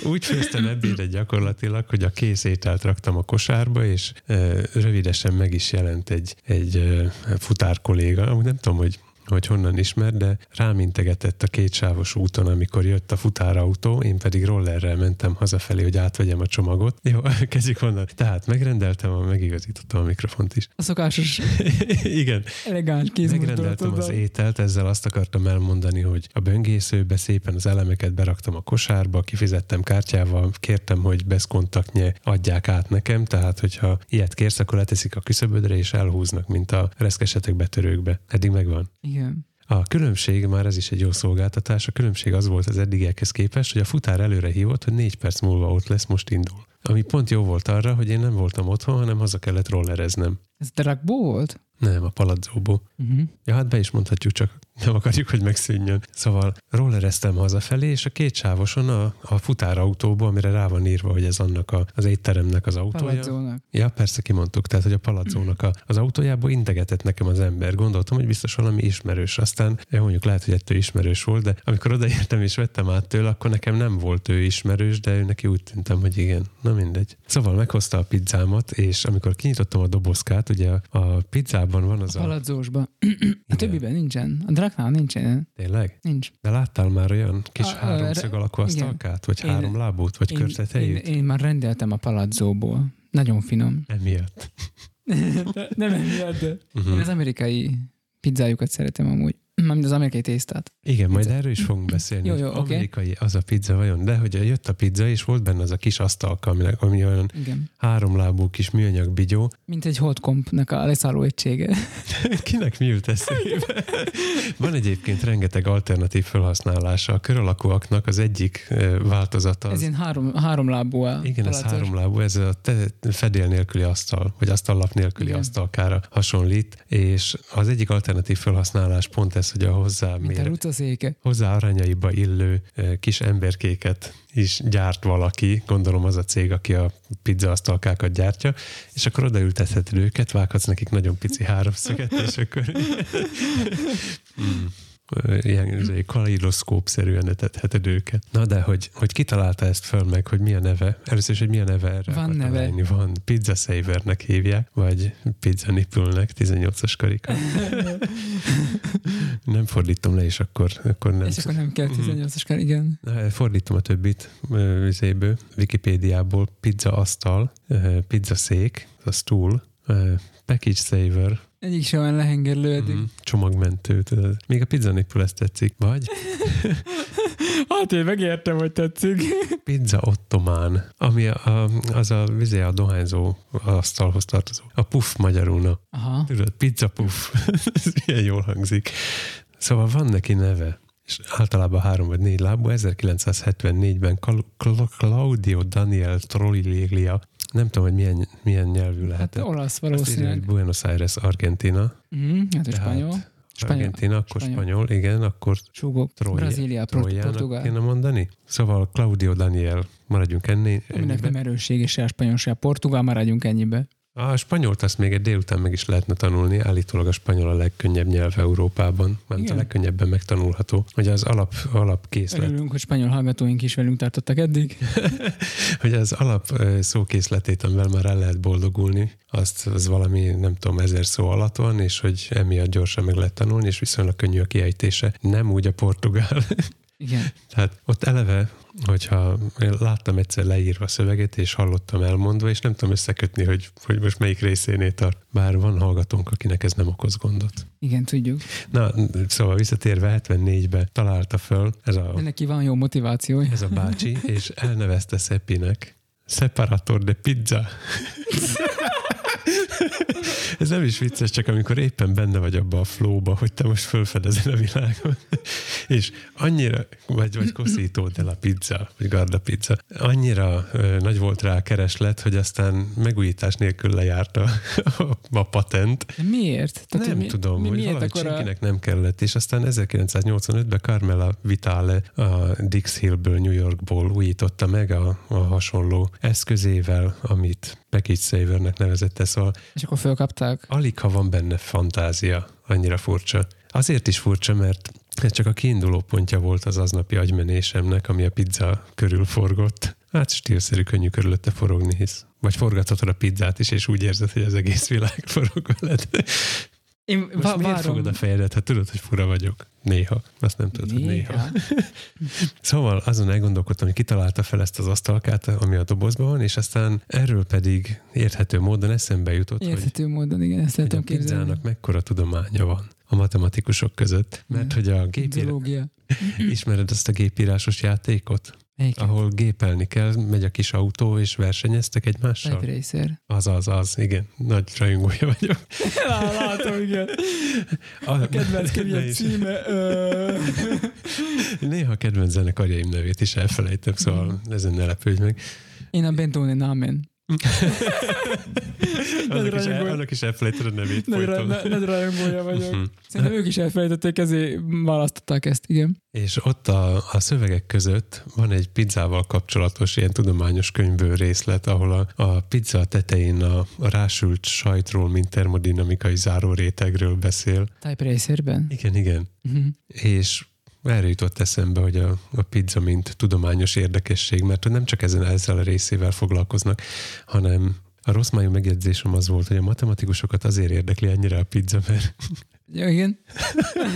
úgy főztem ebédet gyakorlatilag, hogy a kész ételt raktam a kosárba, és e, rövidesen meg is jelent egy, egy e, futár kolléga, amúgy nem tudom, hogy hogy honnan ismer, de rám integetett a kétsávos úton, amikor jött a futárautó, én pedig rollerrel mentem hazafelé, hogy átvegyem a csomagot. Jó, kezdjük onnan. Tehát megrendeltem, megigazítottam a mikrofont is. A szokásos, Igen, elegáns Megrendeltem az ételt, ezzel azt akartam elmondani, hogy a böngészőbe szépen az elemeket beraktam a kosárba, kifizettem kártyával, kértem, hogy beszkontaktnye adják át nekem, tehát hogyha ilyet kérsz, akkor leteszik a küszöbödre és elhúznak, mint a reszkesetek betörőkbe. Eddig megvan. Igen. A különbség, már ez is egy jó szolgáltatás, a különbség az volt az eddigiekhez képest, hogy a futár előre hívott, hogy négy perc múlva ott lesz, most indul. Ami pont jó volt arra, hogy én nem voltam otthon, hanem haza kellett rollereznem. Ez Dragbo volt? Nem, a palazzóból. Uh-huh. Ja, hát be is mondhatjuk, csak nem akarjuk, hogy megszűnjön. Szóval rollereztem hazafelé, és a két sávoson a, a futárautóba, amire rá van írva, hogy ez annak a, az étteremnek az autója. Palazzónak. Ja, persze kimondtuk, tehát, hogy a palazzónak a, az autójába integetett nekem az ember. Gondoltam, hogy biztos valami ismerős. Aztán mondjuk lehet, hogy ettől ismerős volt, de amikor odaértem és vettem át tőle, akkor nekem nem volt ő ismerős, de ő neki úgy tűntem, hogy igen. Na mindegy. Szóval meghozta a pizzámat, és amikor kinyitottam a dobozkát, ugye a, pizzában van az A a... palazzósba. A többiben nincsen. A Dragnál nincsen. Tényleg? Nincs. De láttál már olyan kis A- háromszög alakú asztalkát? Vagy Én- három lábút? Vagy Én, én, én már rendeltem a palazzóból. Nagyon finom. Emiatt. Nem emiatt, de Uh-huh. én az amerikai pizzájukat szeretem amúgy. Mármint az amerikai tésztát. Igen, majd erről is fogunk beszélni. Jó, jó, oké. Amerikai az a pizza vajon, de hogy jött a pizza, és volt benne az a kis asztalka, ami, ami olyan Igen. háromlábú kis műanyag bigyó. Mint egy holdkompnak a leszálló egysége. Kinek mi jut eszébe? Van egyébként rengeteg alternatív felhasználása. A kör alakúaknak az egyik változata Ez az, ilyen három, háromlábú a igen, ez háromlábú, ez a fedél nélküli asztal, vagy asztallap nélküli Igen. asztalkára hasonlít, és az egyik alternatív felhasználás pont ez, hogy a hozzá, Mint a hozzá arányaiba illő kis emberkéket is gyárt valaki, gondolom az a cég, aki a pizzaasztalkákat gyártja, és akkor odaültetheted őket, vághatsz nekik nagyon pici háromszöget, és akkor Hmm. Ilyen kaleidoszkóp-szerűen etetheted őket. Na de, hogy, hogy kitalálta ezt föl meg, hogy mi a neve? Először is, hogy mi a neve erre? Van neve. leírni. Van. Pizza Savernek hívják, vagy Pizza Nipple-nek, 18-as karika. nem fordítom le, és akkor, akkor nem. És akkor nem kell 18-as kár, igen. Na, Fordítom a többit ö, vizéből, Wikipédiából pizza asztal, pizza szék, a stool, package saver, Egyik sem olyan lehengerlő eddig. mm, csomagmentő, tudod. Még a pizza nipple ezt tetszik. Vagy Hát én megértem, hogy tetszik. pizza ottomán, ami a, a, az a vizé a dohányzó asztalhoz tartozó. A puff magyarul, na. Aha. Tudod, pizza puff. Ez milyen jól hangzik. Szóval van neki neve és általában három vagy négy lábú, 1974-ben Cal- Cla- Claudio Daniel Trollilia, nem tudom, hogy milyen, milyen nyelvű Hát lehetett. olasz Azt írja, valószínűleg. hogy Buenos Aires, Argentina. Mhm, hát spanyol. Spanyol. Argentina, akkor Spanyol. spanyol, igen, akkor Súgok. Troy- Brazília, Portugál. kéne mondani. Szóval Claudio Daniel, maradjunk ennél. Aminek nem erősség, és a spanyol, se a portugál, maradjunk ennyibe. A spanyolt azt még egy délután meg is lehetne tanulni. Állítólag a spanyol a legkönnyebb nyelv Európában. Mert a legkönnyebben megtanulható. Hogy az alap, alapkészlet, Örülünk, hogy spanyol hallgatóink is velünk tartottak eddig. hogy az alap szókészletét, amivel már el lehet boldogulni, azt az valami, nem tudom, ezer szó alatt van, és hogy emiatt gyorsan meg lehet tanulni, és viszonylag könnyű a kiejtése. Nem úgy a portugál. Igen. Tehát ott eleve, hogyha én láttam egyszer leírva a szöveget, és hallottam elmondva, és nem tudom összekötni, hogy, hogy most melyik részénél tart. Bár van hallgatónk, akinek ez nem okoz gondot. Igen, tudjuk. Na, szóval visszatérve 74-be találta föl ez a, De neki van jó motivációja. ez a bácsi, és elnevezte Szeppinek Separator de pizza. Ez nem is vicces, csak amikor éppen benne vagy abba a flowba, hogy te most fölfedezel a világon. És annyira, vagy, vagy Cosito de la pizza, vagy Garda pizza, annyira ö, nagy volt rá a kereslet, hogy aztán megújítás nélkül lejárt a, a, a patent, De miért? nem hogy mi, tudom, mi, hogy miért valahogy akkor a... senkinek nem kellett, és aztán 1985-ben Carmela Vitale a Dix Hillből, New Yorkból újította meg a, a hasonló eszközével, amit package savernek nevezette, szóval És akkor fölkapták? alig ha van benne fantázia, annyira furcsa. Azért is furcsa, mert ez csak a kiinduló pontja volt az aznapi agymenésemnek, ami a pizza körül forgott. Hát stílszerű, könnyű körülötte forogni, hisz. Vagy forgathatod a pizzát is, és úgy érzed, hogy az egész világ forog veled. Én Most vá- miért várom. fogod a fejedet, ha tudod, hogy fura vagyok? Néha. Azt nem tudod, hogy néha. Néha. Szóval azon elgondolkodtam, hogy kitalálta fel ezt az asztalkát, ami a dobozban van, és aztán erről pedig érthető módon eszembe jutott, hogy, Érthető módon, igen, ezt hogy a pizzának mekkora tudománya van a matematikusok között. Mert hogy a gépírás, ismered azt a gépírásos játékot, Melyiket? ahol gépelni kell, megy a kis autó, és versenyeztek egymással? Type Racer. Az, az, az, igen. Nagy rajongója vagyok. Lá- Látom, igen. A kedvenc Ne könyvek címe. Ö... Néha a kedvenc zenekarjaim nevét is elfelejtem, szóval ezen ne lepődj meg. Én a Bentone Namen. Annak is, el, annak is elfelejted a nevét Nagy, ra- folyton. na- nagy rajongója vagyok. Mhm. Szerintem ők is elfelejtették, ezért választották ezt, igen. És ott a, a szövegek között van egy pizzával kapcsolatos ilyen tudományos könyvből részlet, ahol a, a pizza tetején a, a rásült sajtról, mint termodinamikai zárórétegről beszél. Type Racerben. Igen, igen. Uh-huh. És erre jutott eszembe, hogy a, a pizza mint tudományos érdekesség, mert nem csak ezen ezzel a részével foglalkoznak, hanem a rossz májú megjegyzésem az volt, hogy a matematikusokat azért érdekli ennyire a pizza, mert Ja, igen.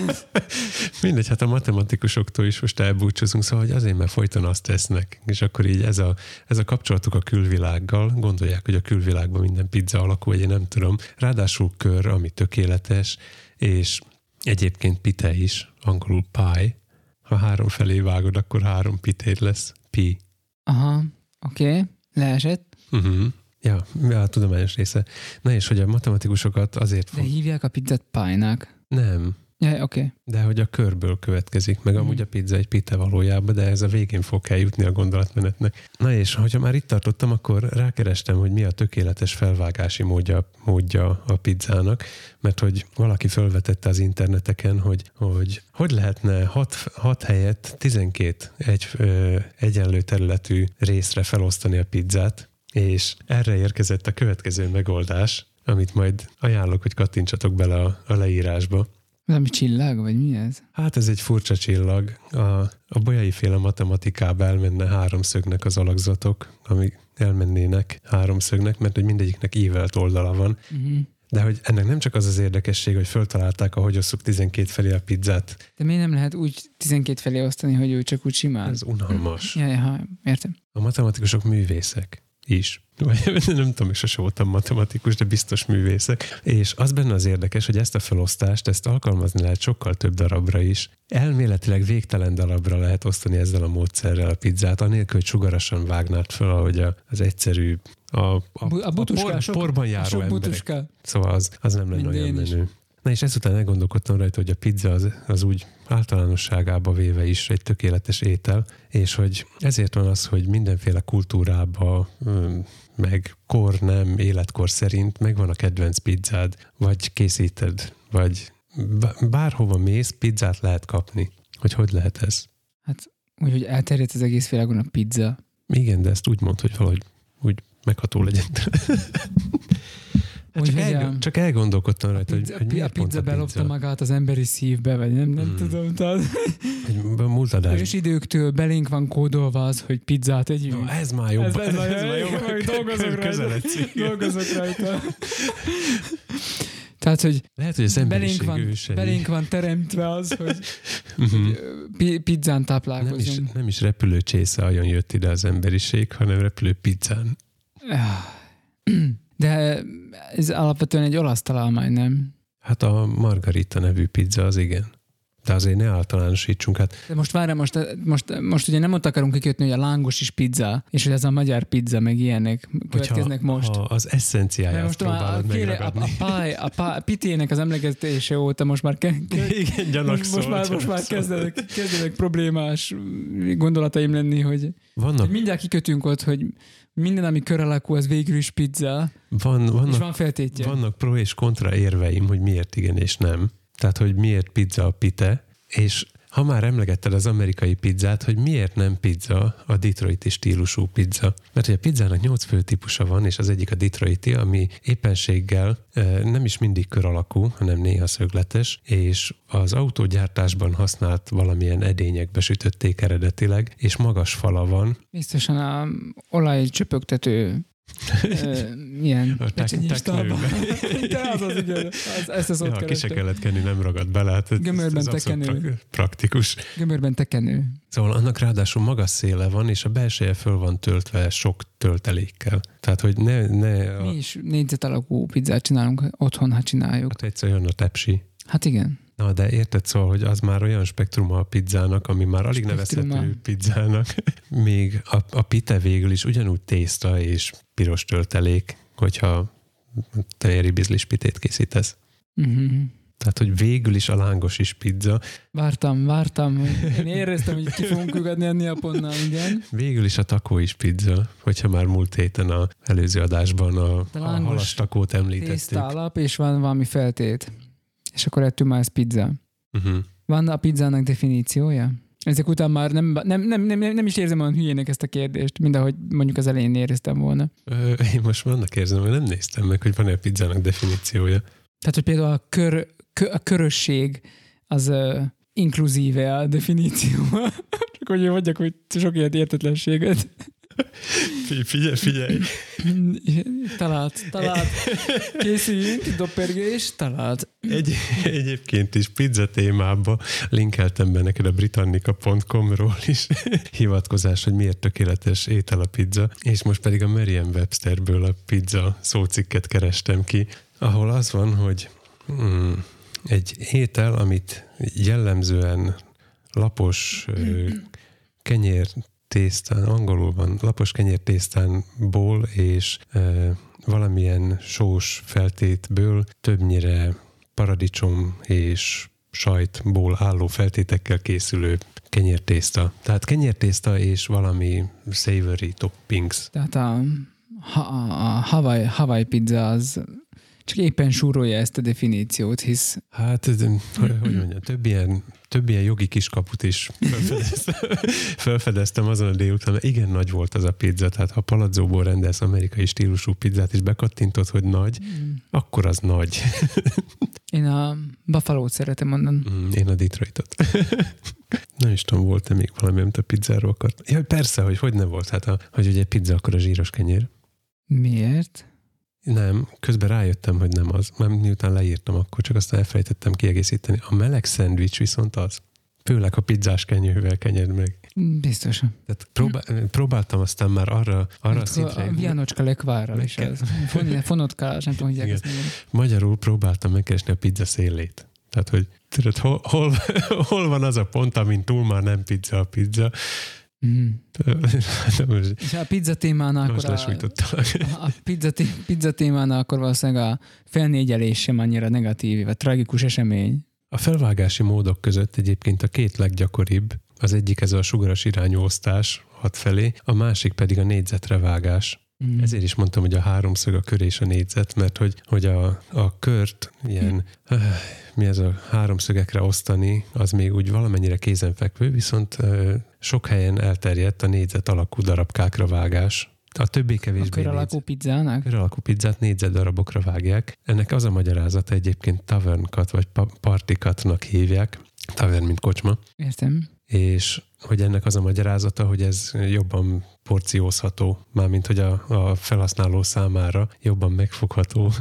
mindegy, hát a matematikusoktól is most elbúcsúzunk, szóval hogy azért, mert folyton azt tesznek, és akkor így ez a, ez a kapcsolatuk a külvilággal, gondolják, hogy a külvilágban minden pizza alakú, vagy én nem tudom, ráadásul kör, ami tökéletes, és egyébként pite is, angolul pie, ha három felé vágod, akkor három pitéd lesz. Pi. Aha, oké. Okay. Leesett. Uh-huh. Ja, a tudományos része. Na és hogy a matematikusokat azért De fog... hívják a pizzát pálynak. Nem. Ja, oké. Okay. De hogy a körből következik, meg amúgy a pizza egy pite valójában, de ez a végén fog eljutni a gondolatmenetnek. Na és hogyha már itt tartottam, akkor rákerestem, hogy mi a tökéletes felvágási módja, módja a pizzának, mert hogy valaki felvetette az interneteken, hogy hogy, hogy lehetne 6 helyet 12 egy, ö, egyenlő területű részre felosztani a pizzát, és erre érkezett a következő megoldás, amit majd ajánlok, hogy kattintsatok bele a, a leírásba. Valami csillag, vagy mi ez? Hát ez egy furcsa csillag. A, a bolyai féle matematikába elmenne háromszögnek az alakzatok, amik elmennének háromszögnek, mert hogy mindegyiknek ívelt oldala van. Uh-huh. De hogy ennek nem csak az az érdekesség, hogy föltalálták, ahogy osszuk 12 felé a pizzát. De miért nem lehet úgy 12 felé osztani, hogy ő csak úgy simán? Ez unalmas. Ja, ja, értem. A matematikusok művészek is. Nem tudom, és sose voltam matematikus, de biztos művészek. És az benne az érdekes, hogy ezt a felosztást, ezt alkalmazni lehet sokkal több darabra is. Elméletileg végtelen darabra lehet osztani ezzel a módszerrel a pizzát, anélkül, hogy sugarasan vágnád fel, ahogy az egyszerű a, a, a, butuska, a por, porban járó sok emberek. Butuska. Szóval az, az nem lenne olyan menő. Na és ezután elgondolkodtam rajta, hogy a pizza az, az úgy általánosságába véve is egy tökéletes étel, és hogy ezért van az, hogy mindenféle kultúrába, meg kor nem, életkor szerint megvan a kedvenc pizzád, vagy készíted, vagy bárhova mész, pizzát lehet kapni. Hogy hogy lehet ez? Hát úgy, hogy elterjedt az egész világon a pizza. Igen, de ezt úgy mond, hogy valahogy úgy megható legyen. Hát csak, el, csak elgondolkodtam rajta, hogy, a pizza belopta magát az emberi szívbe, vagy nem, nem hmm. tudom. Tehát... És időktől belénk van kódolva az, hogy pizzát együnk. No, ez már jobb. Ez, ez, ez, ez már jobb. Dolgozok rajta. Dolgozok rajta. Tehát, hogy, Lehet, hogy az belénk van, ősei. belénk van teremtve az, hogy, uh-huh. hogy pizzán táplálkozunk. Nem is, nem is repülő csésze jött ide az emberiség, hanem repülő pizzán. De ez alapvetően egy olasz találmány, nem? Hát a Margarita nevű pizza az igen. De azért ne általánosítsunk. Hát... De most várj, most, most, most ugye nem ott akarunk kikötni, hogy a lángos is pizza, és hogy ez a magyar pizza, meg ilyenek következnek Hogyha, most. Ha az eszenciáját most próbálod a, kére, a, a, pály, a pály, pitének az emlegetése óta most már, ke, Igen, most, most, már, most már kezdenek, kezdenek problémás gondolataim lenni, hogy, Vannak... hogy mindjárt kikötünk ott, hogy minden, ami kör alakú, az végül is pizza. Van, vannak, és van feltétje. Vannak pro és kontra érveim, hogy miért igen és nem. Tehát, hogy miért pizza a pite, és ha már emlegetted az amerikai pizzát, hogy miért nem pizza a detroiti stílusú pizza? Mert hogy a pizzának nyolc fő típusa van, és az egyik a detroiti, ami éppenséggel nem is mindig kör alakú, hanem néha szögletes, és az autógyártásban használt valamilyen edényekbe sütötték eredetileg, és magas fala van. Biztosan a olajcsöpögtető milyen a teknőbe. De az az, igen. Az, ezt az ja, ki se kellett kenni, nem ragad bele. Hát Gömörben tekenő. Praktikus. Gömörben tekenő. Szóval annak ráadásul magas széle van, és a belseje föl van töltve sok töltelékkel. Tehát, hogy ne... ne a... Mi is négyzet alakú pizzát csinálunk otthon, ha csináljuk. Hát egyszerűen a tepsi. Hát igen. Na, de érted szóval, hogy az már olyan spektruma a pizzának, ami már alig spektruma. nevezhető pizzának. Még a, a pite végül is ugyanúgy tészta és piros töltelék, hogyha tejeri bizlis pitét készítesz. Uh-huh. Tehát, hogy végül is a lángos is pizza. Vártam, vártam. Én éreztem, hogy ki fogunk ugadni a Neaponnál, igen. Végül is a takó is pizza, hogyha már múlt héten a előző adásban a, a halas takót említettük. alap, és van valami feltét. És akkor ettől már ez pizza. Uh-huh. Van a pizzának definíciója? Ezek után már nem, nem, nem, nem, nem is érzem olyan hülyének ezt a kérdést, mint ahogy mondjuk az elején éreztem volna. Ö, én most vannak érzem, hogy nem néztem meg, hogy van-e a pizzának definíciója. Tehát, hogy például a, kör, kö, a körösség az uh, inkluzíve a definíció. Csak hogy mondjak, hogy sok ilyen értetlenséget. Figyelj, figyelj. Talált, talált. Készüljünk, doppergés, talált. Egy, egyébként is pizza témába linkeltem be neked a britannica.com-ról is hivatkozás, hogy miért tökéletes étel a pizza, és most pedig a Merriam-Websterből a pizza szócikket kerestem ki, ahol az van, hogy mm, egy étel, amit jellemzően lapos kenyér tésztán, angolul van, lapos kenyértésztánból és e, valamilyen sós feltétből többnyire paradicsom és sajtból álló feltétekkel készülő kenyértészta. Tehát kenyértészta és valami savory toppings. Tehát a, a, a Hawaii, Hawaii pizza az csak éppen súrolja ezt a definíciót, hisz... Hát, hogy mondjam, több ilyen, több ilyen jogi kiskaput is felfedeztem, felfedeztem azon a délután, mert igen nagy volt az a pizza, tehát ha palazzóból rendelsz amerikai stílusú pizzát, és bekattintod, hogy nagy, mm. akkor az nagy. Én a Buffalo-t szeretem mondani. Mm, én a Detroitot. Nem is tudom, volt-e még valami, amit a pizzáról akart. Ja, persze, hogy hogy ne volt. Hát, a, hogy ugye pizza, akkor a zsíros kenyér. Miért? Nem, közben rájöttem, hogy nem az. Már miután leírtam, akkor csak aztán elfelejtettem kiegészíteni. A meleg szendvics viszont az. Főleg a pizzás kenyővel kenyed meg. Biztosan. Tehát próbál, próbáltam aztán már arra, arra a szintre. A Vianocska lekvárral is ez. Fonotka, nem tudom, hogy ezt Magyarul próbáltam megkeresni a pizza szélét. Tehát, hogy tudod, hol, hol, hol van az a pont, amin túl már nem pizza a pizza, Mm. És a pizza témánál akkor a, a pizza, pizza témánál akkor valószínűleg a felnégyelés sem annyira negatív, vagy tragikus esemény. A felvágási módok között egyébként a két leggyakoribb, az egyik ez a sugaras irányú osztás hat felé, a másik pedig a négyzetre vágás. Mm. Ezért is mondtam, hogy a háromszög, a kör és a négyzet, mert hogy, hogy a, a kört ilyen, mm. mi ez a háromszögekre osztani, az még úgy valamennyire kézenfekvő, viszont sok helyen elterjedt a négyzet alakú darabkákra vágás. A többé kevésbé. A kör alakú pizzának? Kör alakú pizzát négyzet darabokra vágják. Ennek az a magyarázata egyébként tavernkat vagy partikatnak hívják. Tavern, mint kocsma. Értem. És hogy ennek az a magyarázata, hogy ez jobban porciózható, mármint hogy a, a felhasználó számára jobban megfogható.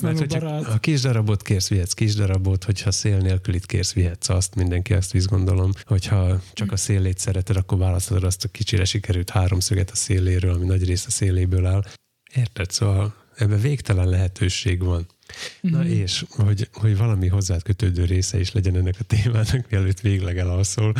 Mert hogyha a kis darabot kérsz, vihetsz kis darabot, hogyha szél nélkülit kérsz, vihetsz azt, mindenki ezt visz gondolom. Hogyha csak a szélét szereted, akkor választod azt a kicsire sikerült háromszöget a széléről, ami nagy rész a széléből áll. Érted? Szóval ebben végtelen lehetőség van. Mm-hmm. Na mhm. és, hogy, hogy valami hozzád kötődő része is legyen ennek a témának, mielőtt végleg elalszol,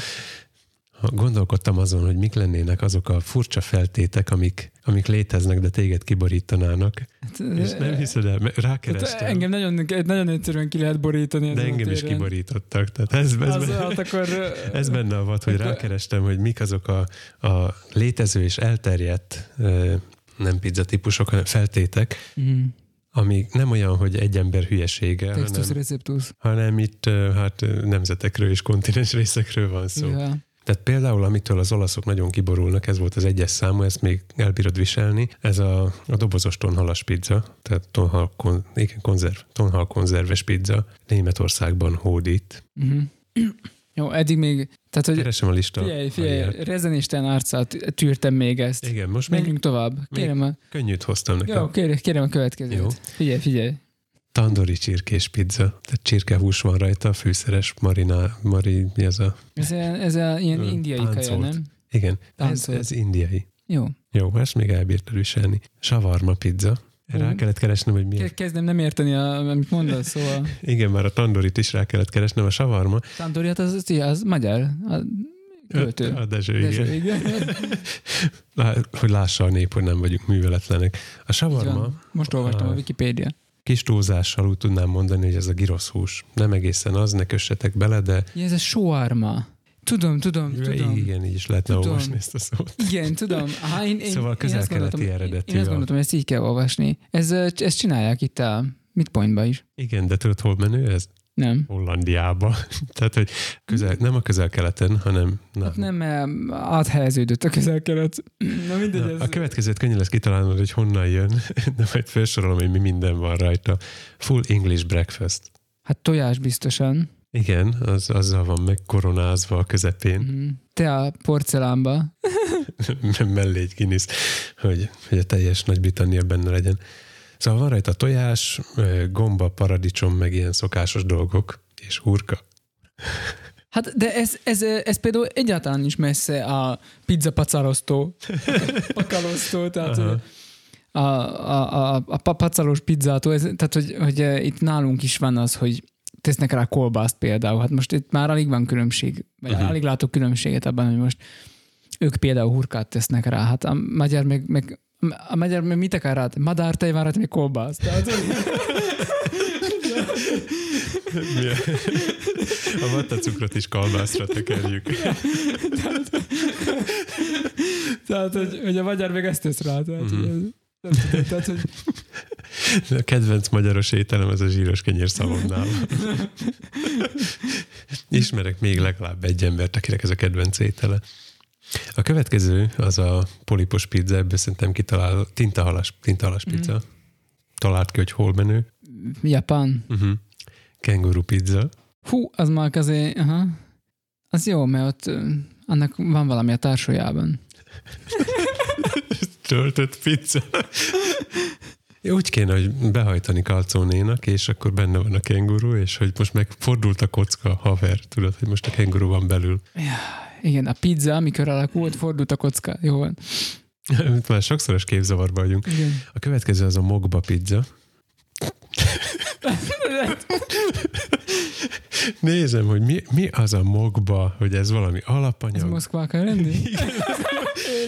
gondolkodtam azon, hogy mik lennének azok a furcsa feltétek, amik, amik léteznek, de téged kiborítanának. Hát, és nem hiszed el, rákerestem. Hát engem nagyon, nagyon egyszerűen ki lehet borítani. De engem is kiborítottak. Tehát ez, ez, az, benne, hát akkor, ez benne a vad, hogy rákerestem, hogy mik azok a, a létező és elterjedt nem pizza típusok, hanem feltétek, mm ami nem olyan, hogy egy ember hülyesége, Textus hanem, receptus. hanem itt hát nemzetekről és kontinens részekről van szó. Ja. Tehát például, amitől az olaszok nagyon kiborulnak, ez volt az egyes számú, ezt még elbírod viselni, ez a, a dobozos tonhalas pizza, tehát tonhal, kon, igen, konzerv, tonhal konzerves pizza, Németországban hódít. Uh-huh. Jó, eddig még... Tehát, hogy Keresem a lista. Figyelj, figyelj, rezenisten arcát tűrtem még ezt. Igen, most Menjünk még, tovább. Kérem még a... Könnyűt hoztam nekem. Jó, kérem, kérem a következőt. Jó. Figyelj, figyelj. Tandori csirkés pizza. Tehát csirkehús van rajta, fűszeres, mariná, mari, mi ez a... Ez, a, ez a ilyen indiai kaja, nem? Igen, ez, ez indiai. Jó. Jó, ezt még elbírtad viselni. Savarma pizza. Rá kellett keresnem, hogy mi. Kezdem nem érteni, a, amit mondasz, szóval. Igen, már a tandorit is rá kellett keresnem, a savarma. Tandori, hát az, az, az magyar. A költő. A Dezső, Dezső igen. igen. hogy lássa a nép, hogy nem vagyunk műveletlenek. A savarma... Most olvastam a, a Wikipédia. Kis túlzással úgy tudnám mondani, hogy ez a girosz hús. Nem egészen az, ne kössetek bele, de... Ja, ez a soárma. Tudom, tudom, ja, tudom. Igen, így is lehetne tudom. olvasni ezt a szót. Igen, tudom. Há, én, én, szóval közel-keleti eredetű. Én azt gondoltam, hogy ezt így kell olvasni. Ez, ezt csinálják itt a Midpointba is. Igen, de tudod, hol menő ez? Nem. Hollandiába. Tehát, hogy közel, nem a közel-keleten, hanem... Nem. Hát nem, áthelyeződött a közel-kelet. Na mindegy. Na, ez... A következőt könnyű lesz kitalálnod, hogy honnan jön, de majd felsorolom, hogy mi minden van rajta. Full English breakfast. Hát tojás biztosan. Igen, az, azzal van megkoronázva a közepén. Mm. Te a porcelánba. Mellé egy Guinness, hogy, hogy a teljes Nagy-Britannia benne legyen. Szóval van rajta tojás, gomba, paradicsom, meg ilyen szokásos dolgok, és hurka. Hát, de ez, ez, ez például egyáltalán is messze a pizza pacarosztó, pakalosztó, tehát Aha. a, a, a, a pacalos pizzától, ez, tehát hogy, hogy itt nálunk is van az, hogy tesznek rá kolbászt például. Hát most itt már alig van különbség, vagy uh-huh. alig látok különbséget abban, hogy most ők például hurkát tesznek rá. Hát a magyar meg, meg a magyar mit akar rá? Madártej várhat még kolbászt. Tehát, Mi a, vattacukrot is kalmászra tekerjük. Tehát, hogy, hogy a magyar meg ezt tesz rá. Tehát, Mhm. mm-hmm. nem tudom, tehát, hogy A kedvenc magyaros ételem az a zsíros kenyér szalonnál. Ismerek még legalább egy embert, akinek ez a kedvenc étele. A következő az a polipos pizza, ebből szerintem kitalál, tintahalas, tintahalas pizza. Mm. Talált ki, hogy hol menő. Japán. Uh-huh. Kenguru pizza. Hú, az már azért, aha. Az jó, mert ott annak van valami a társójában. Töltött pizza. Úgy kéne, hogy behajtani kalcónénak, és akkor benne van a kenguru, és hogy most megfordult a kocka, haver, tudod, hogy most a kenguru van belül. Igen, a pizza, amikor alakult, fordult a kocka. Jó van. Itt már sokszoros képzavarba vagyunk. Igen. A következő az a mogba pizza. Nézem, hogy mi, mi az a mogba, hogy ez valami Ez alapanyag. Moszkvá kell lenni?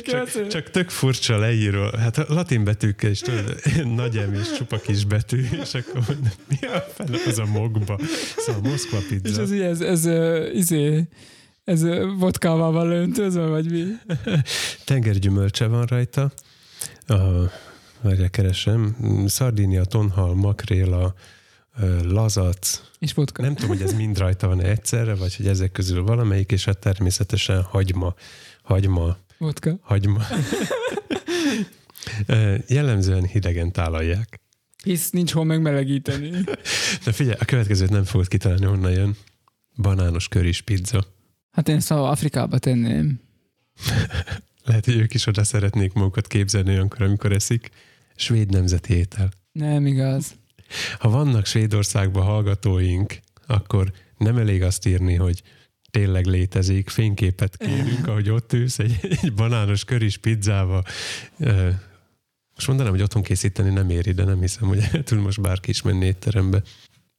Csak, csak tök furcsa leíró. Hát a latin betűkkel is tudod, nagy em és csupa kis betű, és akkor mondom, mi a fele az a mogba? Szóval Moszkva És pizza. ez, így, ez, ez, ez, izé, ez vodkával van öntözve, vagy mi? Tengergyümölcse van rajta. A, várjál, keresem. Szardínia, tonhal, makréla, lazac. És vodka. Nem tudom, hogy ez mind rajta van egyszerre, vagy hogy ezek közül valamelyik, és hát természetesen hagyma. Hagyma. Vodka. Hagyma. Jellemzően hidegen tálalják. Hisz nincs hol megmelegíteni. Na figyelj, a következőt nem fogod kitalálni, honnan jön. Banános köris pizza. Hát én szóval Afrikába tenném. Lehet, hogy ők is oda szeretnék magukat képzelni olyankor, amikor eszik. Svéd nemzeti étel. Nem igaz. Ha vannak Svédországban hallgatóink, akkor nem elég azt írni, hogy tényleg létezik, fényképet kérünk, ahogy ott ülsz egy, egy banános köris pizzával. Most mondanám, hogy otthon készíteni nem éri, de nem hiszem, hogy el tud most bárki is menni étterembe.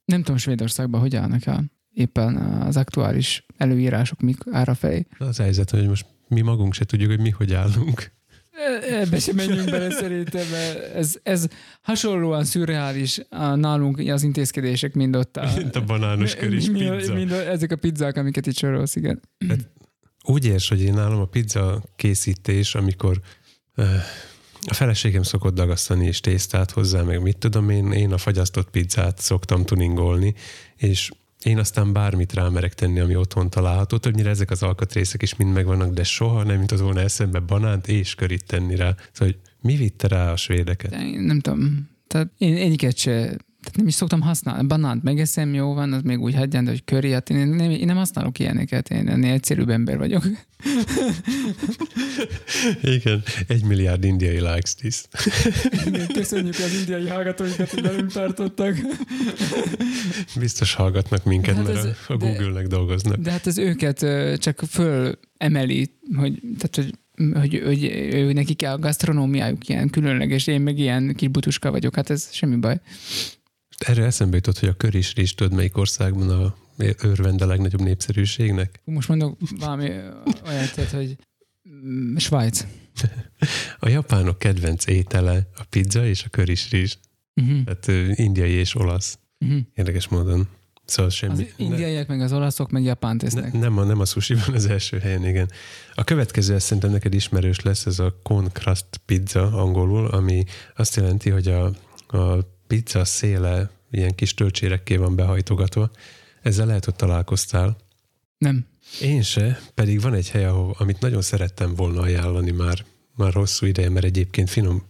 Nem tudom Svédországban hogy állnak el. Éppen az aktuális előírások mik ára fej. Az helyzet, hogy most mi magunk se tudjuk, hogy mi hogy állunk. Ebbe sem menjünk bele szerintem, ez, ez hasonlóan szürreális a nálunk az intézkedések, mind ott a, Mint a banános köris mi- pizza. Mind ezek a pizzák, amiket itt sorolsz, igen. Úgy érts, hogy én nálam a pizza készítés, amikor uh, a feleségem szokott dagasztani és tésztát hozzá, meg mit tudom én, én a fagyasztott pizzát szoktam tuningolni, és én aztán bármit rámerek tenni, ami otthon található. Többnyire ezek az alkatrészek is mind megvannak, de soha nem jutott volna eszembe banánt és körit tenni rá. Szóval, hogy mi vitte rá a svédeket? De én nem tudom. Tehát én egyiket se, tehát nem is szoktam használni. Banánt megeszem, jó van, az még úgy hagyján, de hogy curry, hát én nem, én nem használok ilyeneket, én ennél egyszerűbb ember vagyok. Igen, egy milliárd indiai likes this. Köszönjük az indiai hallgatóikat, hogy velünk tartottak. Biztos hallgatnak minket, hát mert ez- a, Google-nek dolgoznak. De hát az őket csak fölemeli, hogy, tehát, hogy hogy, hogy ő, nekik a gasztronómiájuk ilyen különleges, én meg ilyen kis butuska vagyok, hát ez semmi baj. Erre eszembe jutott, hogy a köris rizs, tudod, melyik országban a örvend a legnagyobb népszerűségnek? Most mondok valami olyat, tehát, hogy mm, Svájc. A japánok kedvenc étele a pizza és a köris rizs. Uh-huh. Tehát ö, indiai és olasz. Uh-huh. Érdekes módon. Szóval semmi. Az indiaiak, meg az olaszok, meg japán ne, tesznek. ne, nem, a, nem a sushi van az első helyen, igen. A következő, ez szerintem neked ismerős lesz, ez a corn crust pizza angolul, ami azt jelenti, hogy a, a pizza széle ilyen kis töltsérekké van behajtogatva. Ezzel lehet, hogy találkoztál. Nem. Én se, pedig van egy hely, ahol, amit nagyon szerettem volna ajánlani már, már hosszú ideje, mert egyébként finom,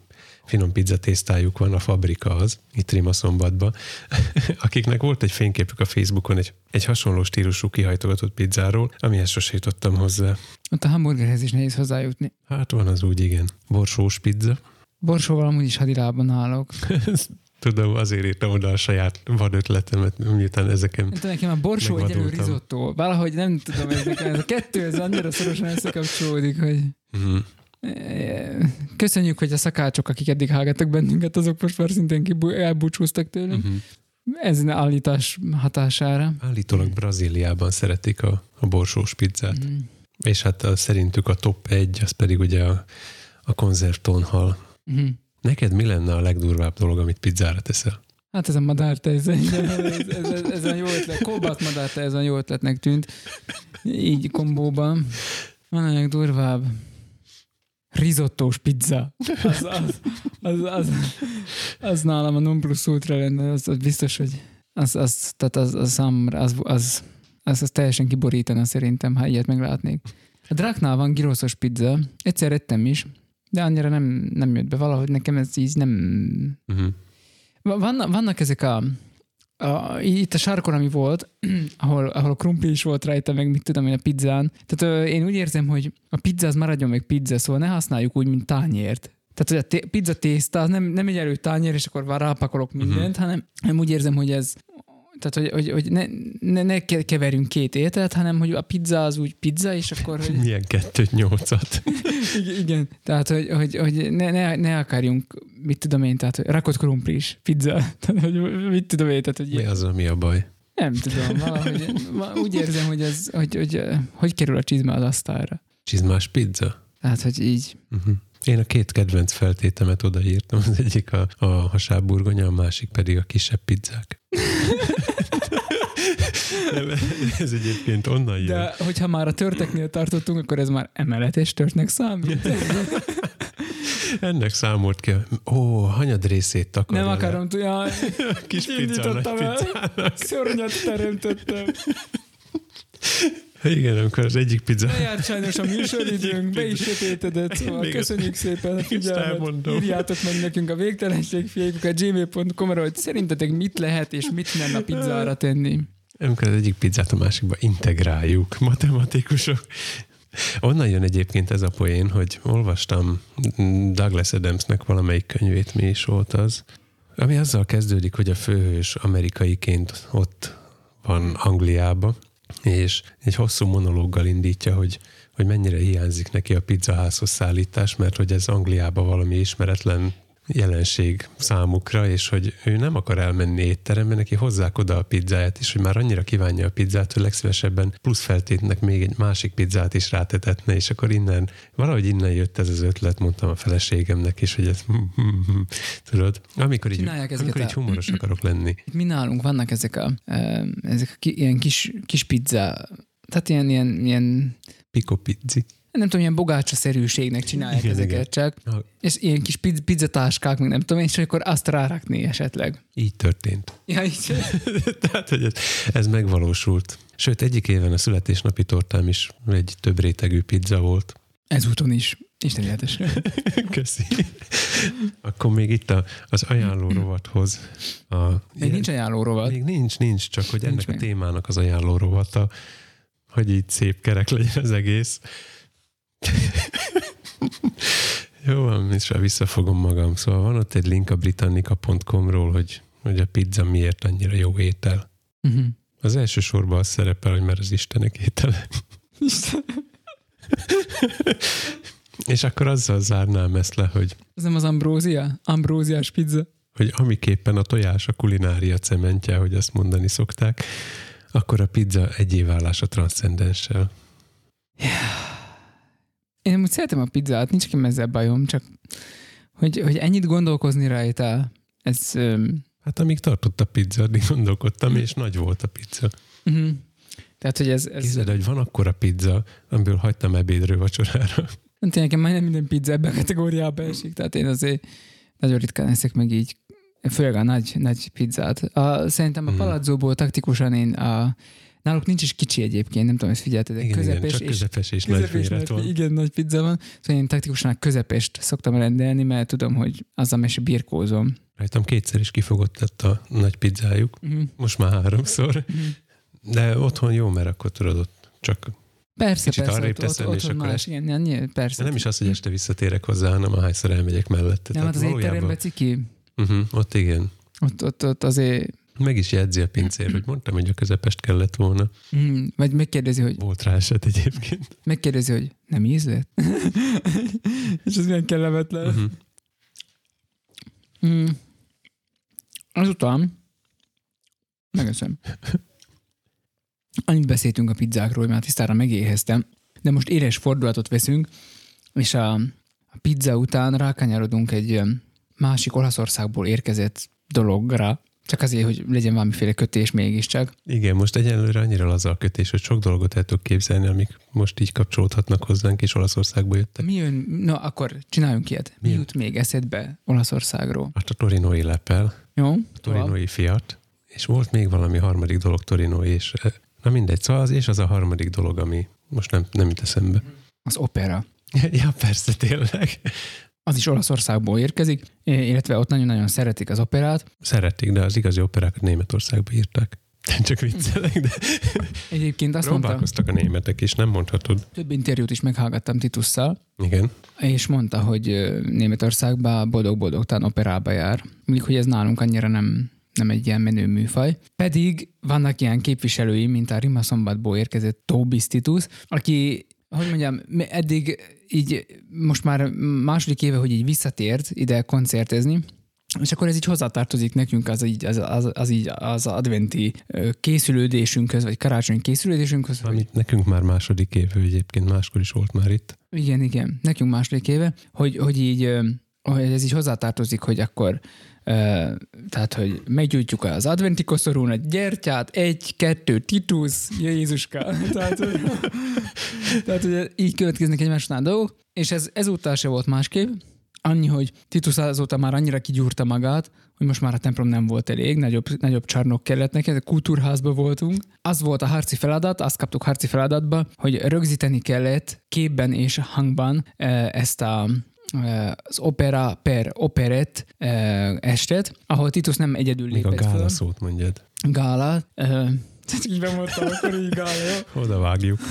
finom pizza tésztájuk van, a fabrika az, itt Rimaszombatban, akiknek volt egy fényképük a Facebookon egy, egy hasonló stílusú kihajtogatott pizzáról, amihez sose jutottam hozzá. Ott a hamburgerhez is nehéz hozzájutni. Hát van az úgy, igen. Borsós pizza. Borsóval amúgy is hadilában állok. Tudom, azért írtam oda a saját vad ötletemet, miután ezeken... Nem tudom, nekem a borsó egyelő risotto. Valahogy nem tudom, ez, nekem ez a kettő, ez annyira szorosan összekapcsolódik, hogy Mm. köszönjük, hogy a szakácsok, akik eddig hallgattak bennünket, azok most már szintén kibú- elbúcsúztak tőlünk. Mm-hmm. Ez állítás hatására. Állítólag Brazíliában szeretik a, a borsós pizzát. Mhm. És hát a, szerintük a top egy, az pedig ugye a, a konzervtonhal. Mhm. Neked mi lenne a legdurvább dolog, amit pizzára teszel? Hát ez a madárta, ez, ez, ez, ez, a jó ötlet. Kóbát madárta, ez a jó ötletnek tűnt. Így kombóban. Van ennek durvább. Rizottós pizza. Az, az, az, az, az nálam a non plus ultra lenne, az, az biztos, hogy az, az, tehát az, az számomra, az, az, az, az teljesen kiborítana szerintem, ha ilyet meglátnék. A Dráknál van giroszos pizza, egyszer ettem is, de annyira nem, nem jött be, valahogy nekem ez így nem... Uh-huh. Vannak, vannak ezek a, a, itt a sarkon, ami volt, ahol, ahol a krumpli is volt rajta, meg mit tudom én a pizzán. Tehát ö, én úgy érzem, hogy a pizza az maradjon meg pizza, szóval ne használjuk úgy, mint tányért. Tehát, hogy a té- pizza tészta az nem, nem egy erő tányér, és akkor rápakolok mindent, uh-huh. hanem, hanem úgy érzem, hogy ez tehát, hogy, hogy, hogy ne, ne, ne keverjünk két ételt, hanem hogy a pizza az úgy pizza, és akkor... Hogy... Milyen kettőt, nyolcat. Igen, tehát, hogy, hogy, hogy ne, ne, ne akarjunk, mit tudom én, tehát, hogy rakott krumplis, pizza, tehát, hogy mit tudom én, tehát, hogy... Mi az, ami a baj? Nem tudom, valahogy úgy érzem, hogy ez, hogy, hogy, hogy, hogy kerül a csizma az asztalra. Csizmás pizza? Tehát, hogy így. Uh-huh. Én a két kedvenc feltétemet odaírtam, az egyik a, a hasábburgonya, a másik pedig a kisebb pizzák. Nem, ez egyébként onnan jön. De hogyha már a törteknél tartottunk, akkor ez már emeletes törtnek számít. Ennek számolt ki. Ó, hanyad részét takarja Nem akarom tudni. Kis pizza, nagy pizzának. Szörnyet teremtettem. Igen, amikor az egyik pizza... Lejárt sajnos a műsoridőnk, be is sötétedett, szóval köszönjük szépen a figyelmet. Írjátok meg nekünk a végtelenségfiaikuk a gmail.com-ra, hogy szerintetek mit lehet és mit nem a pizzára tenni. Amikor az egyik pizzát a másikba integráljuk, matematikusok. Onnan jön egyébként ez a poén, hogy olvastam Douglas Adamsnek valamelyik könyvét, mi is volt az, ami azzal kezdődik, hogy a főhős amerikaiként ott van Angliába, és egy hosszú monológgal indítja, hogy, hogy mennyire hiányzik neki a pizzaházhoz szállítás, mert hogy ez Angliában valami ismeretlen jelenség számukra, és hogy ő nem akar elmenni étterembe, neki hozzák oda a pizzáját, és hogy már annyira kívánja a pizzát, hogy legszívesebben plusz feltétnek még egy másik pizzát is rátetetne, és akkor innen, valahogy innen jött ez az ötlet, mondtam a feleségemnek is, hogy ez tudod, amikor így, amikor így humoros akarok lenni. Itt mi nálunk vannak ezek a, ezek a ki, ilyen kis, kis pizza, tehát ilyen, ilyen, ilyen Pico pizzi nem tudom, ilyen bogácsa-szerűségnek csinálják igen, ezeket igen. csak, és ilyen kis pizzatáskák, meg nem tudom, és akkor azt rárakni esetleg. Így történt. Ja, így. Tehát, hogy ez, ez megvalósult. Sőt, egyik éven a születésnapi tortám is egy több rétegű pizza volt. Ezúton is. Isten Köszi. Akkor még itt a, az ajánló rovathoz. A, még ilyen, nincs ajánló rovat. Még nincs, nincs, csak hogy nincs ennek még. a témának az ajánló rovata, hogy így szép kerek legyen az egész. Jó van, és visszafogom magam. Szóval van ott egy link a britannica.com-ról, hogy, hogy a pizza miért annyira jó étel. Uh-huh. Az első sorban az szerepel, hogy mert az Istenek étele. és akkor azzal zárnám ezt le, hogy... Ez nem az ambrózia? Ambróziás pizza? Hogy amiképpen a tojás a kulinária cementje, hogy azt mondani szokták, akkor a pizza egyévállása transzcendenssel. Yeah. Én úgy szeretem a pizzát, nincs nekem ezzel bajom, csak hogy, hogy ennyit gondolkozni rajta, ez... Hát amíg tartott a pizza, addig gondolkodtam, és nagy volt a pizza. Uh-huh. Tehát, hogy ez... ez... Képzeld, hogy van akkor a pizza, amiből hagytam ebédről vacsorára. Hát nekem majdnem minden pizza ebben a kategóriába esik, tehát én azért nagyon ritkán eszek meg így, főleg a nagy, nagy pizzát. A, szerintem a mhm. palazzóból taktikusan én a Náluk nincs is kicsi egyébként, nem tudom, ezt figyelted, igen, közepes, igen, csak és, közepes és, közepes nagy van. Igen, nagy pizza van. Szóval én taktikusan a közepest szoktam rendelni, mert tudom, hogy azzal is birkózom. Rajtam kétszer is kifogott lett a nagy pizzájuk, uh-huh. most már háromszor. Uh-huh. De otthon jó, mert akkor tudod, ott csak Persze, Kicsit persze, arrébb teszem, ott, és akkor más, igen, igen, persze. nem is az, hogy este visszatérek hozzá, hanem ahányszor elmegyek mellette. Nem, hát az étterembe ciki. Uh-huh, ott igen. Ott, ott, ott azért meg is jegyzi a pincér, hogy mondtam, hogy a közepest kellett volna. Mm, vagy megkérdezi, hogy... Volt rá eset egyébként. Megkérdezi, hogy nem ízlett? És ez milyen kellemetlen. Uh-huh. Mm. Azután megeszem. Annyit beszéltünk a pizzákról, mert tisztára megéheztem, de most éles fordulatot veszünk, és a, a pizza után rákanyarodunk egy másik Olaszországból érkezett dologra, Csak azért, hogy legyen valamiféle kötés mégiscsak. Igen, most egyenlőre annyira laza a kötés, hogy sok dolgot el tudok képzelni, amik most így kapcsolódhatnak hozzánk, és Olaszországból jöttek. Mi jön, na akkor csináljunk ilyet. Mi Mi? jut még eszedbe Olaszországról? Hát a torinói lepel, Jó? a torinói fiat, és volt még valami harmadik dolog torinói, és eh, na mindegy, szóval az és az a harmadik dolog, ami most nem, nem jut eszembe. Az opera. ja, persze, tényleg. Az is Olaszországból érkezik, illetve ott nagyon-nagyon szeretik az operát. Szeretik, de az igazi operákat Németországba írták. Csak viccelek, de Egyébként azt mondta, próbálkoztak a németek is, nem mondhatod. több interjút is meghallgattam Titusszal, Igen. és mondta, hogy ö, Németországban boldog-boldogtán operába jár. Mondjuk, hogy ez nálunk annyira nem, nem egy ilyen menő műfaj. Pedig vannak ilyen képviselői, mint a Rima Szombatból érkezett Tobis Titus, aki, hogy mondjam, eddig így most már második éve, hogy így visszatért ide koncertezni, és akkor ez így hozzátartozik nekünk az, így, az, az, az, így az adventi készülődésünkhöz, vagy karácsonyi készülődésünkhöz, hogy Amit nekünk már második év, ő egyébként máskor is volt már itt. igen, igen, nekünk második éve, hogy, hogy így hogy ez így hozzátartozik, hogy akkor tehát, hogy meggyújtjuk az adventi koszorún a gyertyát, egy, kettő, Titus, Jézuska. Tehát, hogy, tehát, hogy így következnek egymás után dolgok, és ez ezúttal se volt másképp, annyi, hogy Titus azóta már annyira kigyúrta magát, hogy most már a templom nem volt elég, nagyobb, nagyobb csarnok kellett neki, kultúrházba voltunk. Az volt a harci feladat, azt kaptuk harci feladatba, hogy rögzíteni kellett képben és hangban ezt a az opera per operett eh, estet, ahol Titus nem egyedül Még a lépett gála föl. szót mondjad. Gála. eh, Tehát így bemondtam, akkor így gála, jó? Oda vágjuk.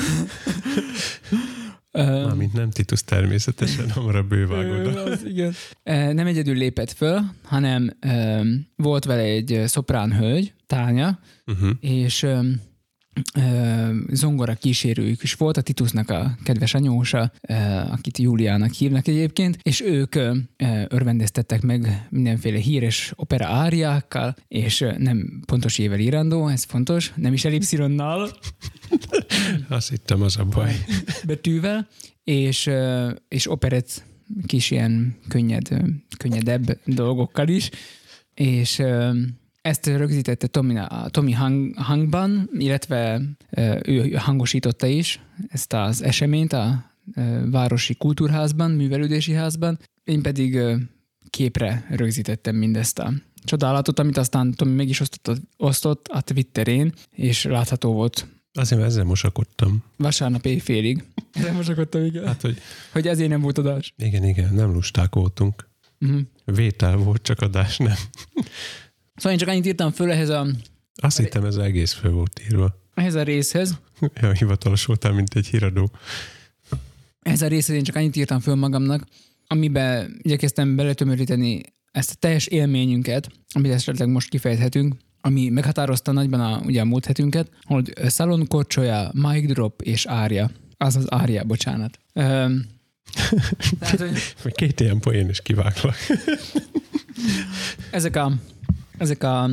Eh, Mármint nem Titus természetesen, hamarabb bővág Ö, oda. az, igen. Nem egyedül lépett föl, hanem volt vele egy szoprán hölgy, Tánya, Uh-huh. és zongora kísérőjük is volt, a Titusnak a kedves anyósa, akit Júliának hívnak egyébként, és ők örvendeztettek meg mindenféle híres opera áriákkal, és nem pontos ével írandó, ez fontos, nem is elipszironnal, Azt hittem, az a baj. betűvel, és, és operett kis ilyen könnyed, könnyedebb dolgokkal is, és ezt rögzítette Tomi, a Tomi hang, hangban, illetve ő hangosította is ezt az eseményt a Városi Kultúrházban, Művelődési Házban, én pedig képre rögzítettem mindezt a csodálatot, amit aztán Tomi meg is osztott, osztott a Twitterén, és látható volt Azért, mert ezzel mosakodtam. vasárnap éjfélig. Erre mosakodtam, igen. Hát, hogy Hogy ezért nem volt adás. igen, igen, nem lusták voltunk. Uh-huh. Vétel volt, csak adás nem. Szóval én csak annyit írtam föl ehhez a, Azt hittem, ez egész föl volt írva. ehhez a részhez. Ja, hivatalos voltál, mint egy híradó. Ehhez a részhez én csak annyit írtam föl magamnak, amiben igyekeztem beletömöríteni ezt a teljes élményünket, amit esetleg most kifejthetünk, ami meghatározta nagyban a, ugye a múlt hetünket, hogy Szalon Korcsolya, Mic Drop és Ária. Az az Ária, bocsánat. Öm, tehát, hogy két ilyen poén is kiváglak. ezek a, ezek a,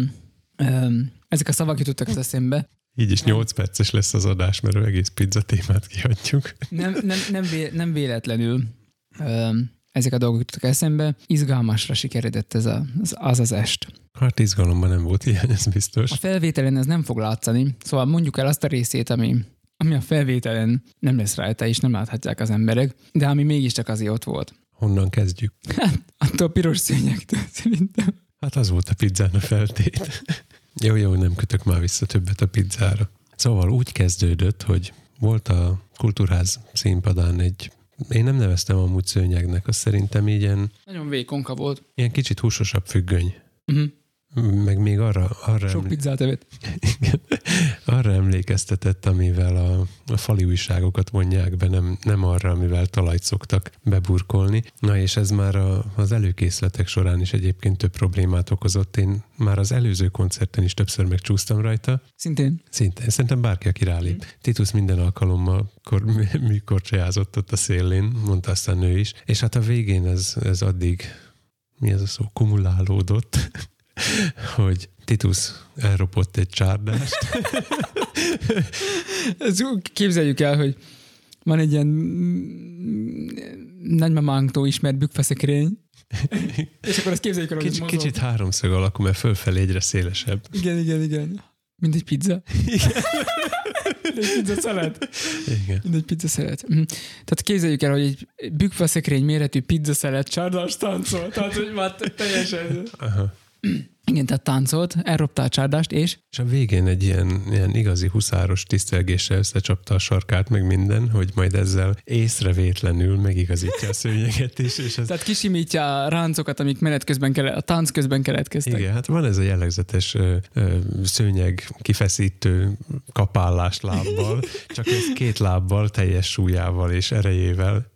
öm, ezek a szavak jutottak az eszembe, Így is 8 perces lesz az adás, mert egész pizza témát kihagyjuk. nem, nem, nem, vé, nem véletlenül öm, ezek a dolgok jutottak eszembe. Izgalmasra sikeredett ez a, az, az az est. Hát izgalomban nem volt hiány, ez biztos. A felvételen ez nem fog látszani, szóval mondjuk el azt a részét, ami, ami a felvételen nem lesz rajta, és nem láthatják az emberek, de ami mégiscsak azért ott volt. Honnan kezdjük? Attól a piros szőnyektől szerintem. Hát az volt a pizzán a feltét. jó, jó, nem kötök már vissza többet a pizzára. Szóval úgy kezdődött, hogy volt a kultúrház színpadán egy, én nem neveztem amúgy szőnyegnek, az szerintem így ilyen, Nagyon vékonka volt. ilyen kicsit húsosabb függöny. Uh-huh. Meg még arra, arra, Sok emlé- pizzát evett. Arra emlékeztetett, amivel a, a fali újságokat vonják be, nem, nem arra, amivel talajt szoktak beburkolni. Na és ez már a, az előkészletek során is egyébként több problémát okozott. Én már az előző koncerten is többször megcsúsztam rajta. Szintén. Szinte, szerintem bárki, aki rálép. Titus minden alkalommal kor, műkorcsolyázott ott a szélén, mondta aztán ő is. És hát a végén ez, ez addig, mi ez a szó, kumulálódott, hogy Titus elropott egy csárdást. Képzeljük el, hogy van egy ilyen nagymamánktól ismert bükfeszekrény, És akkor ezt képzeljük el, hogy Kicsit, háromszög alakú, mert fölfelé egyre szélesebb. Igen, igen, igen. Mint egy pizza. Mint egy pizza szelet. Igen. Mint egy pizza szelet. Mhm. Tehát képzeljük el, hogy egy bükfaszekrény méretű pizza szelet csárdás táncol. Tehát, hogy már teljesen... Aha. Igen, tehát táncolt, elropta a csárdást, és És a végén egy ilyen, ilyen igazi huszáros tisztelgéssel összecsapta a sarkát, meg minden, hogy majd ezzel észrevétlenül megigazítja a szőnyeget is, és ez tehát kisimítja a ráncokat, amik menet közben kele, a tánc közben keletkeztek. Igen, hát van ez a jellegzetes ö, ö, szőnyeg kifeszítő kapálás lábbal, csak ez két lábbal, teljes súlyával és erejével.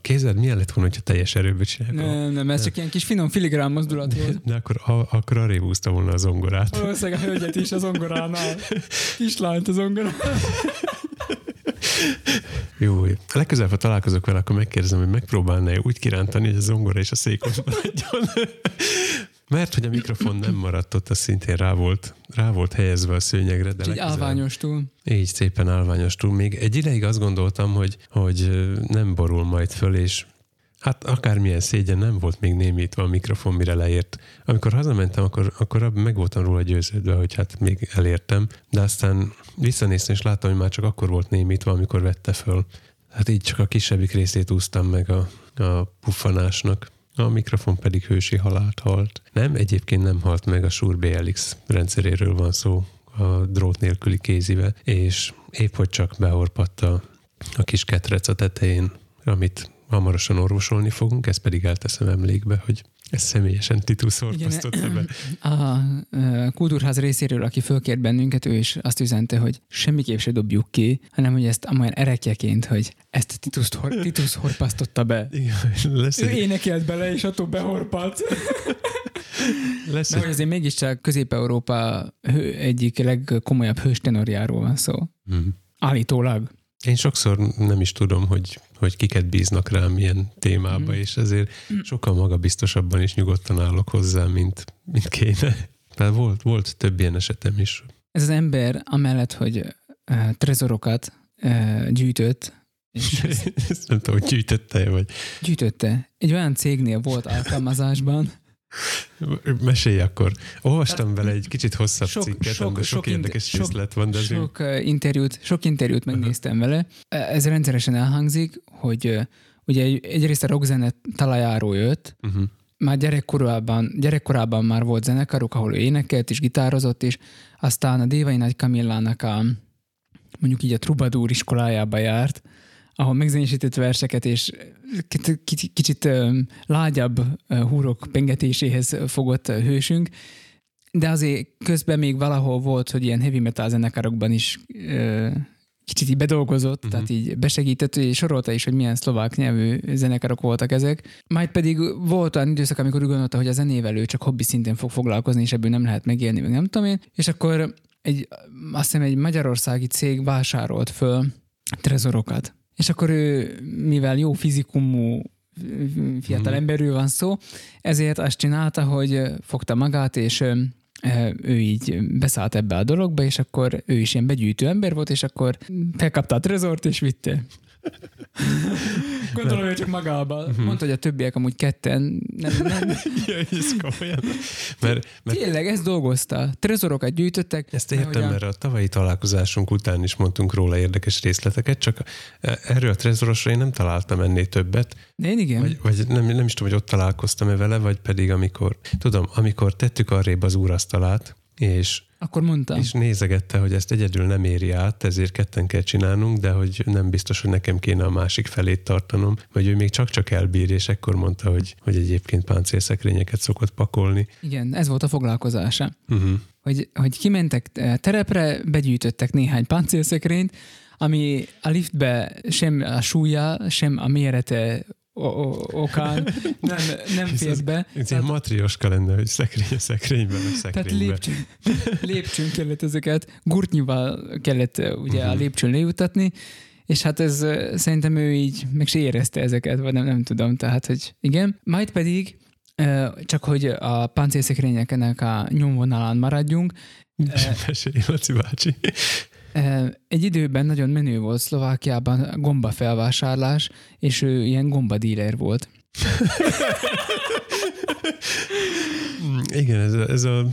Kézed milyen lett volna, hogyha teljes erőből csinálják? Nem, nem, ez csak ilyen kis finom filigrán mozdulat volt. De akkor, a, akkor arrébb húzta volna a zongorát. Valószínűleg a hölgyet is az ongoránál. Kislányt az ongoránál. Jó, legközelebb, ha találkozok vele, akkor megkérdezem, hogy megpróbálná úgy kirántani, hogy a zongora és a szék ott maradjon. Mert hogy a mikrofon nem maradt ott, az szintén rá volt, rá volt helyezve a szőnyegre. De Így túl. Így szépen állványos túl. Még egy ideig azt gondoltam, hogy, hogy nem borul majd föl, és hát akármilyen szégyen nem volt még némítva a mikrofon, mire leért. Amikor hazamentem, akkor, akkor meg voltam róla győződve, hogy hát még elértem, de aztán visszanéztem, és láttam, hogy már csak akkor volt némítva, amikor vette föl. Hát így csak a kisebbik részét úsztam meg a, a puffanásnak. A mikrofon pedig hősi halált halt. Nem, egyébként nem halt meg, a Shure BLX rendszeréről van szó, a drót nélküli kézivel, és épp hogy csak beorpadt a, a kis ketrec a tetején, amit hamarosan orvosolni fogunk, ezt pedig elteszem emlékbe, hogy ezt személyesen Titus orpasztotta be. A kultúrház részéről, aki fölkért bennünket, ő is azt üzente, hogy semmiképp se dobjuk ki, hanem hogy ezt amolyan erekjeként, hogy ezt Titus, hor, Titus horpasztotta be. Igen, lesz Ő egy, énekelt bele, és attól behorpat. lesz De hogy azért mégiscsak Közép-Európa egyik legkomolyabb hőstenorjáról van szó. Mhm. Állítólag. Én sokszor nem is tudom, hogy, hogy kiket bíznak rám ilyen témába, Mhm. és ezért sokkal magabiztosabban és nyugodtan állok hozzá, mint, mint kéne. Tehát volt, volt több ilyen esetem is. Ez az ember amellett, hogy uh, trezorokat uh, gyűjtött, és Ezt nem tudom, hogy gyűjtötte vagy gyűjtötte. Egy olyan cégnél volt alkalmazásban, mesélj akkor. Olvastam vele egy kicsit hosszabb sok- cikket, sok- sok, sok érdekes sok- részlet van, de azért sok interjút, sok interjút megnéztem vele. Ez rendszeresen elhangzik, hogy ugye egy- egyrészt a rockzene talajáról jött, uh-huh. már gyerekkorában, gyerekkorában már volt zenekarok, ahol ő énekelt és gitározott is, aztán a Dévai Nagy Kamillának a mondjuk így a Troubadour iskolájába járt, ahol megzenésített verseket és kicsit, lágyabb húrok pengetéséhez fogott hősünk, de azért közben még valahol volt, hogy ilyen heavy metal zenekarokban is kicsit így bedolgozott, uh-huh. tehát így besegített, és sorolta is, hogy milyen szlovák nyelvű zenekarok voltak ezek. Majd pedig volt olyan időszak, amikor úgy gondolta, hogy a zenével ő csak hobbi szinten fog foglalkozni, és ebből nem lehet megélni, meg nem tudom én. És akkor egy, azt hiszem egy magyarországi cég vásárolt föl trezorokat. És akkor ő, mivel jó fizikumú fiatal Mhm. emberről van szó, ezért azt csinálta, hogy fogta magát, és ő így beszállt ebbe a dologba, és akkor ő is ilyen begyűjtő ember volt, és akkor felkapta a trezort, és vitte. Gondolom, hogy csak magában. Mondta, hogy a többiek amúgy ketten nem, nem, ja, ez komolyan. Mert, mert tényleg ezt dolgozta. Trezorokat gyűjtöttek. ezt értem, a- mert a tavalyi találkozásunk után is mondtunk róla érdekes részleteket, csak erről a trezorosra én nem találtam ennél többet, De én igen. vagy, vagy nem, nem is tudom, hogy ott találkoztam-e vele, vagy pedig amikor, tudom, amikor tettük arrébb az úrasztalát, és Akkor mondta. És nézegette, hogy ezt egyedül nem éri át, ezért ketten kell csinálnunk, de hogy nem biztos, hogy nekem kéne a másik felét tartanom, vagy ő még csak-csak elbír, és ekkor mondta, hogy, hogy egyébként páncélszekrényeket szokott pakolni. Igen, ez volt a foglalkozása. Uh-huh. Hogy, hogy kimentek terepre, begyűjtöttek néhány páncélszekrényt, ami a liftbe sem a súlya, sem a mérete okán nem, nem fért be. Ez ilyen matrioska lenne, hogy szekrény a szekrényben, a Tehát szekrényben. lépcsőn, lépcsőn kellett ezeket, gurtnyival kellett eh, ugye Mhm. a lépcsőn lejutatni, és hát ez eh, szerintem ő így meg se érezte ezeket, vagy nem, nem tudom, tehát hogy igen. Majd pedig eh, csak hogy a páncélszekrényeknek a nyomvonalán maradjunk, Mesélj, Laci bácsi. Egy időben nagyon menő volt Szlovákiában gomba felvásárlás, és ő ilyen gomba díler volt. Igen, ez a, ez a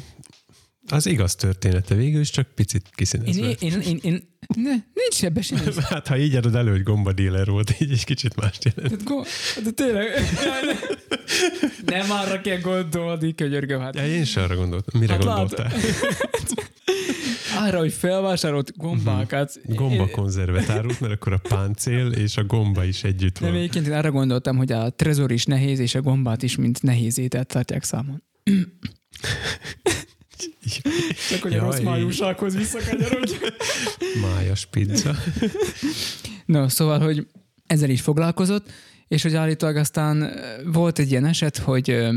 az igaz története végül is, csak picit kiszínezve. Én, én, én, én, ne, nincs sebbe sem. Hát ha így adod elő, hogy gomba dealer volt, így egy kicsit más jelent. Hát, go, de tényleg, nem arra kell gondolni, könyörgöm. Hát. Ja, én sem arra gondoltam. Mire Hát gondoltál? Arra, hogy felvásárolt gombákat. Gomba konzervet árult, mert akkor a páncél és a gomba is együtt van. egyébként én arra gondoltam, hogy a trezor is nehéz, és a gombát is, mint nehéz ételt tartják számon. Csak hogy a Jaj. rossz májúsághoz visszakanyarodj. Májas pizza. No, szóval, hogy ezzel is foglalkozott, és hogy állítólag aztán volt egy ilyen eset, hogy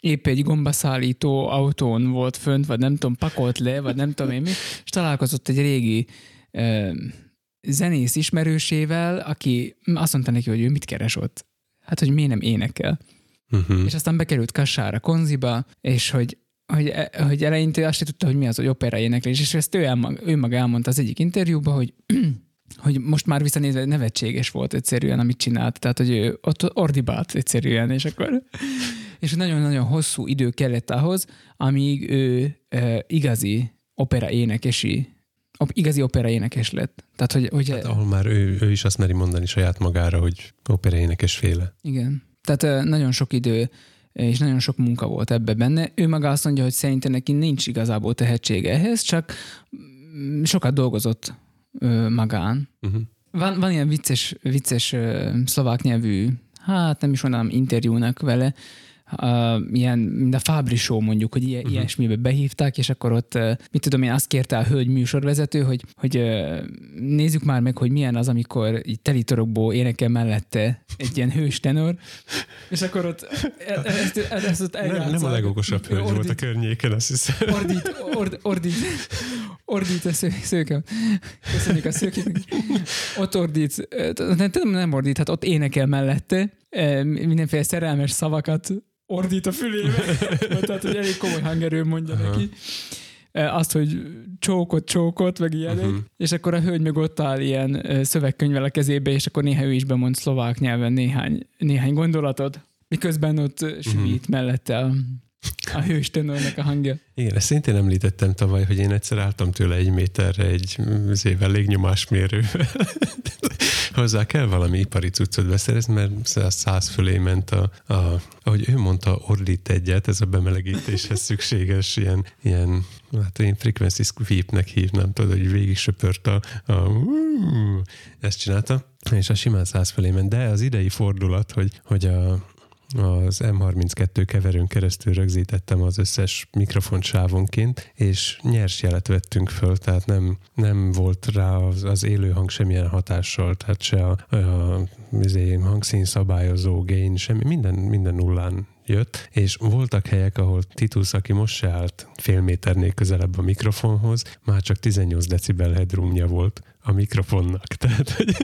épp egy gombaszállító autón volt fönt, vagy nem tudom, pakolt le, vagy nem tudom én mi, és találkozott egy régi ö, zenész ismerősével, aki azt mondta neki, hogy ő mit keres ott. Hát, hogy miért nem énekel. Uh-huh. És aztán bekerült kassára, konziba, és hogy hogy, hogy eleinte azt se tudta, hogy mi az, hogy opera éneklés, és ezt ő, elmag, ő maga elmondta az egyik interjúban, hogy hogy most már visszanézve nevetséges volt egyszerűen, amit csinált. Tehát, hogy ő ott ordibált egyszerűen, és akkor és nagyon-nagyon hosszú idő kellett ahhoz, amíg ő e, igazi opera énekesi, op, igazi opera énekes lett. Tehát, hogy, hogy Hát, ahol már ő, ő is azt meri mondani saját magára, hogy opera énekes féle. Igen. Tehát ö, nagyon sok idő és nagyon sok munka volt ebbe benne. Ő maga azt mondja, hogy szerintem neki nincs igazából tehetsége ehhez, csak mm, sokat dolgozott ö, magán. Uh-huh. Van, van ilyen vicces, vicces ö, szlovák nyelvű, hát nem is mondanám interjúnak vele, Uh, ilyen, mint a Fabri Show mondjuk, hogy ilyen, uh-huh. ilyesmibe behívták, és akkor ott, uh, mit tudom én, azt kérte a hölgy műsorvezető, hogy, hogy uh, nézzük már meg, hogy milyen az, amikor így telitorokból énekel mellette egy ilyen hős tenor, és akkor ott e- ezt, ezt, ezt ott Nem, nem a legokosabb hölgy volt a Ordít- környéken, azt hiszem. Ordít, ord, ordít, ordít a sző, szőke. Köszönjük a szőkét. Ott ordít, nem, nem, ordít, hát ott énekel mellette, mindenféle szerelmes szavakat ordít a fülébe. Tehát, hogy elég komoly hangerő mondja Aha. neki. Azt, hogy csókot, csókot, meg ilyenek. Mhm. Uh-huh. És akkor a hölgy meg ott áll ilyen szövegkönyvvel a kezébe, és akkor néha ő is bemond szlovák nyelven néhány, néhány gondolatot, miközben ott uh-huh. sűvít mellette a, a hős tenornak a hangja. Igen, ezt szintén említettem tavaly, hogy én egyszer álltam tőle egy méterre egy zével légnyomásmérővel. Hozzá kell valami ipari cuccot beszerezni, mert száz- fölé ment a, a, ahogy ő mondta, ordít egyet, ez a bemelegítéshez szükséges ilyen, ilyen hát én frequency sweepnek hívnám, tudod, hogy végig söpört a, a ezt csinálta, és a simán száz fölé ment, de az idei fordulat, hogy, hogy a, az M32 keverőn keresztül rögzítettem az összes mikrofont sávonként, és nyers jelet vettünk föl, tehát nem, nem volt rá az, az élő hang semmilyen hatással, tehát se a, a izé, hangszín szabályozó, gain, semmi, minden, minden nullán jött, és voltak helyek, ahol Titus, aki most se állt fél méternél közelebb a mikrofonhoz, már csak 18 decibel headroomja volt a mikrofonnak. Tehát, hogy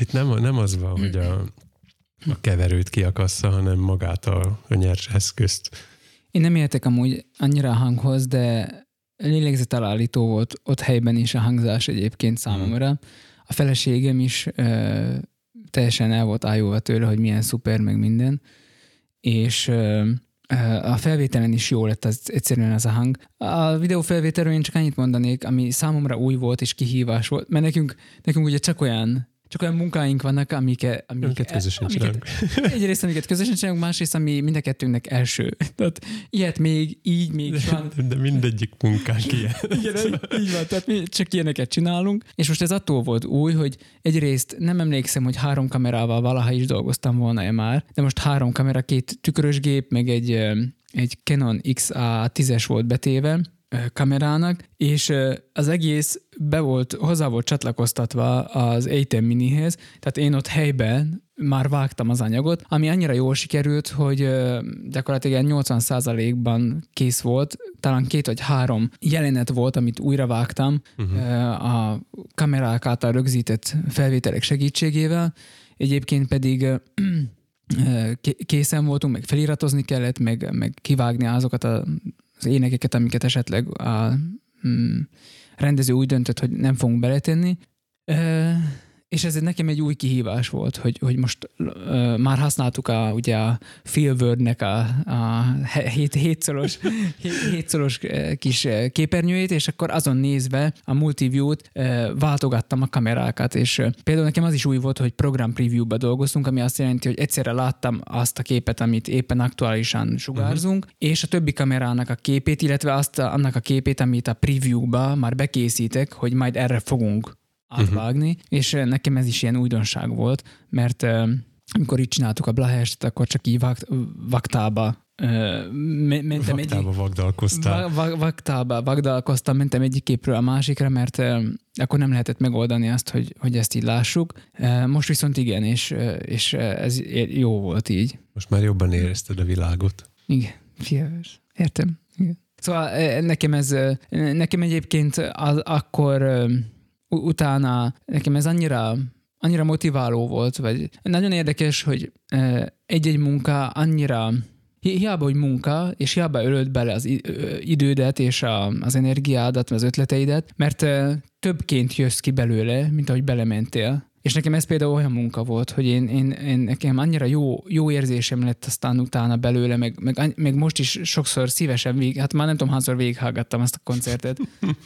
itt nem, nem az van, hogy a, a keverőt kiakassza, hanem magát a, a nyers eszközt. Én nem értek amúgy annyira a hanghoz, de lélegzetelállító volt ott helyben is a hangzás egyébként számomra. A feleségem is ö, teljesen el volt ájulva tőle, hogy milyen szuper, meg minden. És ö, a felvételen is jó lett az, egyszerűen az a hang. A videófelvételről én csak annyit mondanék, ami számomra új volt és kihívás volt, mert nekünk, nekünk ugye csak olyan csak olyan munkáink vannak, amiket, Amiket közösen csinálunk. Egyrészt, amiket közösen csinálunk, másrészt, ami mind a kettőnknek első. Tehát ilyet még így, még van. De, de mindegyik munkánk ilyen. Igen, így van, tehát mi csak ilyeneket csinálunk. És most ez attól volt új, hogy egyrészt nem emlékszem, hogy három kamerával valaha is dolgoztam volna-e már, de most három kamera, két tükrös gép, meg egy, egy Canon XA10-es volt betéve, kamerának, és az egész be volt, hozzá volt csatlakoztatva az A10 minihez, tehát én ott helyben már vágtam az anyagot, ami annyira jól sikerült, hogy gyakorlatilag ilyen 80%-ban kész volt, talán két vagy három jelenet volt, amit újra vágtam uh-huh. a kamerák által rögzített felvételek segítségével, egyébként pedig készen voltunk, meg feliratozni kellett, meg, meg kivágni azokat a, énekeket, amiket esetleg a mm, rendező úgy döntött, hogy nem fogunk beletenni. És ez nekem egy új kihívás volt, hogy, hogy most uh, már használtuk a, ugye a Feelword-nek a, a hét, hétszoros, hétszoros kis képernyőjét, és akkor azon nézve a multiview-t uh, váltogattam a kamerákat, és uh, például nekem az is új volt, hogy program preview-ba dolgoztunk, ami azt jelenti, hogy egyszerre láttam azt a képet, amit éppen aktuálisan sugárzunk, uh-huh. és a többi kamerának a képét, illetve azt a, annak a képét, amit a preview-ba már bekészítek, hogy majd erre fogunk átvágni, uh-huh. és nekem ez is ilyen újdonság volt, mert amikor itt csináltuk a Blahest, akkor csak így vakt, vaktába mentem vaktába egyik, vagdalkoztál. Vaktába vagdalkoztam, mentem egyik képről a másikra, mert akkor nem lehetett megoldani azt, hogy, hogy ezt így lássuk. Most viszont igen, és, és ez jó volt így. Most már jobban érezted a világot. Igen, fiaves. Értem. Igen. Szóval nekem ez, nekem egyébként az, akkor utána nekem ez annyira, annyira motiváló volt, vagy nagyon érdekes, hogy egy-egy munka annyira hiába, hogy munka, és hiába ölöd bele az idődet és az energiádat, az ötleteidet, mert többként jössz ki belőle, mint ahogy belementél. És nekem ez például olyan munka volt, hogy én, én, én nekem annyira jó, jó érzésem lett aztán utána belőle, meg, meg, meg most is sokszor szívesen végig, hát már nem tudom, hányszor végighallgattam ezt a koncertet.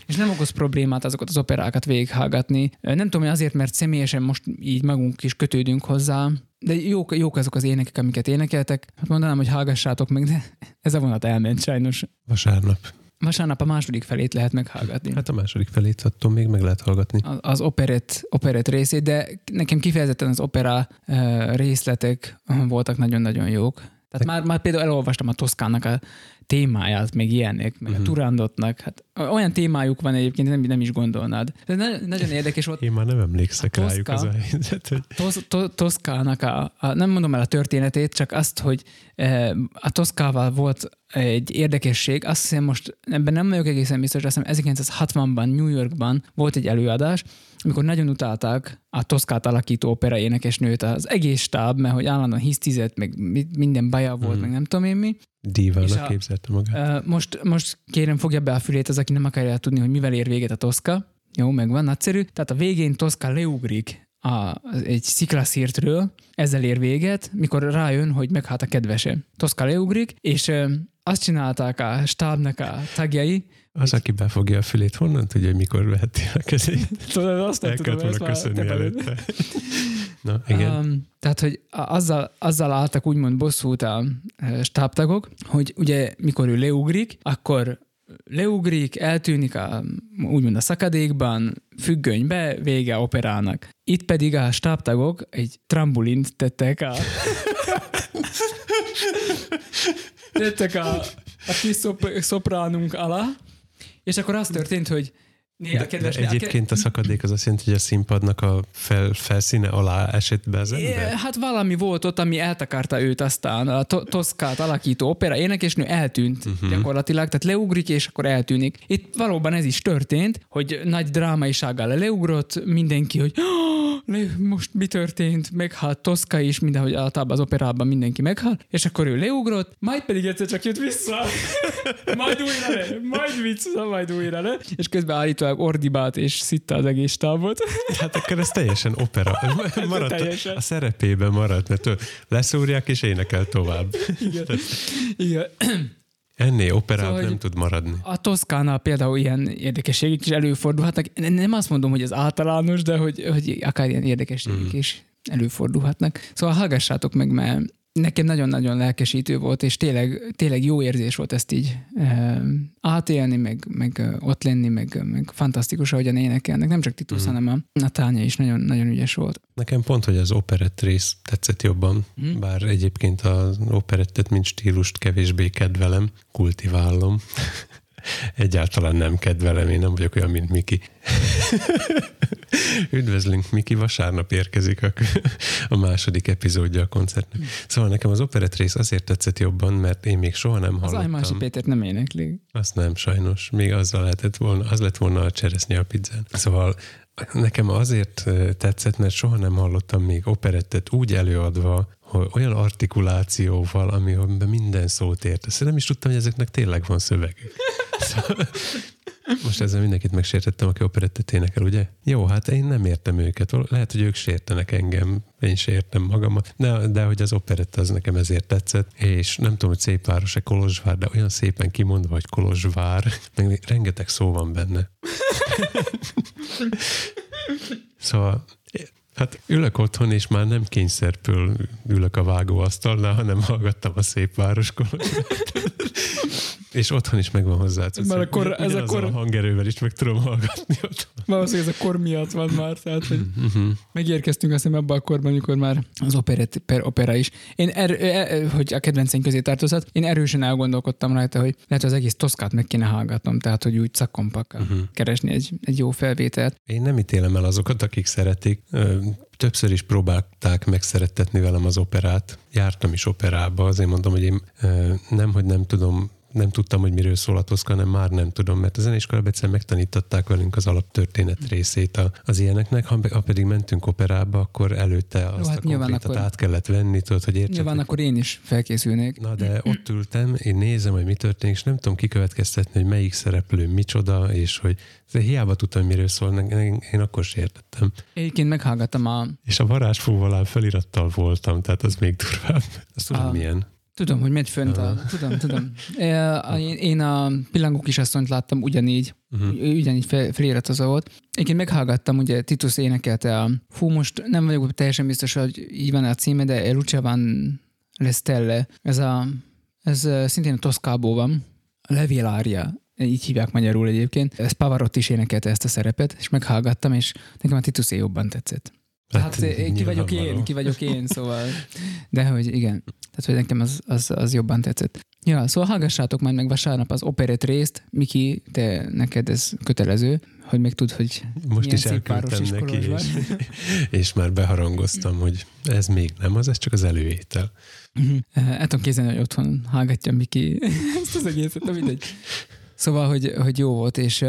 és nem okoz problémát azokat az operákat végighallgatni. Nem tudom, hogy azért, mert személyesen most így magunk is kötődünk hozzá, de jók, jók azok az énekek, amiket énekeltek. Hát mondanám, hogy hallgassátok meg, de ez a vonat elment sajnos. Vasárnap. Vasárnap a második felét lehet meghallgatni. Hát a második felét attól még meg lehet hallgatni. Az, az operett, operett részét, de nekem kifejezetten az opera uh, részletek voltak nagyon-nagyon jók. Tehát már, már például elolvastam a Toszkának a témáját, még ilyenek, meg uh-huh. a mhm. Turandotnak. Hát olyan témájuk van egyébként, nem, nem is gondolnád. De ne, nagyon érdekes volt. Én már nem emlékszek a rájuk az a helyzet. Hogy... Tosz, to, Toszkának a, a, nem mondom el a történetét, csak azt, hogy a Toszkával volt egy érdekesség, azt hiszem most, ebben nem vagyok egészen biztos, azt hiszem 1960-ban New Yorkban volt egy előadás, amikor nagyon utálták a Toszkát alakító opera énekesnőt, az egész stáb, mert hogy állandóan hisztizett, meg minden baja volt, mm. meg nem tudom én mi. Dívának képzelte magát. Most, most kérem fogja be a fülét az, aki nem akarja tudni, hogy mivel ér véget a Toszka. Jó, megvan, nagyszerű. Tehát a végén Toszka leugrik a, egy sziklaszírtről, ezzel ér véget, mikor rájön, hogy meghalt a kedvese. Toszka leugrik, és azt csinálták a stábnak a tagjai, az, aki befogja a fülét, honnan tudja, hogy mikor veheti a kezét? Tudod, azt nem tudom, volna köszönni előtte. Na, igen. Um, tehát, hogy azzal, azzal álltak úgymond bosszút a stábtagok, hogy ugye mikor ő leugrik, akkor leugrik, eltűnik a, úgymond a szakadékban, függönybe, vége operának. Itt pedig a stábtagok egy trambulint tettek a tettek a, a kis szop, szopránunk alá, és akkor az történt, hogy de, kedves, de egyébként a szakadék az azt jelenti, hogy a színpadnak a fel, felszíne alá esett be az ember? Hát valami volt ott, ami eltakarta őt aztán. A to- Toszkát alakító opera énekesnő eltűnt uh-huh. gyakorlatilag, tehát leugrik, és akkor eltűnik. Itt valóban ez is történt, hogy nagy drámaisággal leugrott, mindenki, hogy most mi történt, meghalt Toszka is, mindenhogy általában az operában mindenki meghal, és akkor ő leugrott, majd pedig egyszer csak jött vissza, majd újra le, majd vissza, majd újra le, és közben állítólag ordibált és szitta az egész tábot. Hát akkor ez teljesen opera. Hát maradt teljesen. A, szerepében maradt, mert leszúrják és énekel tovább. Igen. Igen. Ennél operát szóval, nem tud maradni. A Toszkánál például ilyen érdekességek is előfordulhatnak. Nem azt mondom, hogy ez általános, de hogy, hogy akár ilyen érdekességek mm. is előfordulhatnak. Szóval hallgassátok meg, mert nekem nagyon-nagyon lelkesítő volt, és tényleg, tényleg jó érzés volt ezt így e, átélni, meg, meg ott lenni, meg, meg fantasztikus, ahogyan énekelnek. Nem csak Titus, mm. hanem a, a Tánya is nagyon, nagyon ügyes volt. Nekem pont, hogy az operett rész tetszett jobban, mm. bár egyébként az operettet, mint stílust kevésbé kedvelem, kultiválom. Egyáltalán nem kedvelem, én nem vagyok olyan, mint Miki. Üdvözlünk, Miki, vasárnap érkezik a, a második epizódja a koncertnek. Szóval nekem az operett rész azért tetszett jobban, mert én még soha nem hallottam. Az Ajmási Pétert nem énekli. Azt nem, sajnos. Még azzal lehetett volna, az lett volna a cseresznye a pizzán. Szóval nekem azért tetszett, mert soha nem hallottam még operettet úgy előadva, hogy olyan artikulációval, amiben minden szót ért. Ezt nem is tudtam, hogy ezeknek tényleg van szövegük. Szóval, Most ezzel mindenkit megsértettem, aki operettet énekel, ugye? Jó, hát én nem értem őket. Lehet, hogy ők sértenek engem, én sértem magamat, de, de hogy az operett az nekem ezért tetszett, és nem tudom, hogy szép város-e Kolozsvár, de olyan szépen kimondva, hogy Kolozsvár, meg rengeteg szó van benne. szóval Hát ülök otthon, és már nem kényszerpől ülök a vágóasztalnál, hanem hallgattam a szép város És otthon is megvan hozzá. Mert akkor ez a kor... a hangerővel is meg tudom hallgatni otthon. Valószínűleg ez a kor miatt van már, tehát hogy uh-huh. megérkeztünk azt hiszem a korban, amikor már az operet, per opera is. Én, er, er, hogy a kedvenceim közé tartozott, én erősen elgondolkodtam rajta, hogy lehet, hogy az egész Toszkát meg kéne hallgatnom, tehát hogy úgy szakkompakkal uh-huh. keresni egy, egy jó felvételt. Én nem ítélem el azokat, akik szeretik. Többször is próbálták megszerettetni velem az operát. Jártam is operába, azért mondom, hogy én nem, hogy nem tudom nem tudtam, hogy miről szól a Toszka, hanem már nem tudom, mert a zeneiskolában egyszer megtanították velünk az alaptörténet részét a, az ilyeneknek, ha, ha pedig mentünk operába, akkor előtte azt Jó, hát a konkrétat akkor, át kellett venni, tudod, hogy értsek. Nyilván akkor én is felkészülnék. Na, de ott ültem, én nézem, hogy mi történik, és nem tudom kikövetkeztetni, hogy melyik szereplő micsoda, és hogy de hiába tudtam, miről szól, én akkor sem értettem. Egyébként meghallgattam a... És a varázsfúvalán felirattal voltam, tehát az még durvább. Azt tudom, a... milyen. Tudom, hogy megy fönt a... Tudom, tudom. Én a Pillangó kisasszonyt láttam ugyanígy, uh-huh. ugyanígy feliratozó volt. Én meghallgattam, ugye Titus énekelte a... Fú, most nem vagyok teljesen biztos, hogy így van a címe, de Lucia van Lestelle. Ez, a, ez szintén a Toszkából van. A Levélária így hívják magyarul egyébként. Ez Pavarotti is énekelte ezt a szerepet, és meghallgattam, és nekem a Titusé jobban tetszett. Hát, hát ki vagyok én, ki vagyok én, szóval. De hogy igen. Tehát, hogy nekem az, az, az jobban tetszett. Ja, szóval hallgassátok majd meg vasárnap az operett részt. Miki, te neked ez kötelező, hogy még tud, hogy Most is elküldtem neki, és, és már beharangoztam, hogy ez még nem az, ez csak az előétel. Uh-huh. El tudom kézzelni, hogy otthon hallgatja Miki ezt az egészet, de mindegy. Szóval, hogy, hogy jó volt, és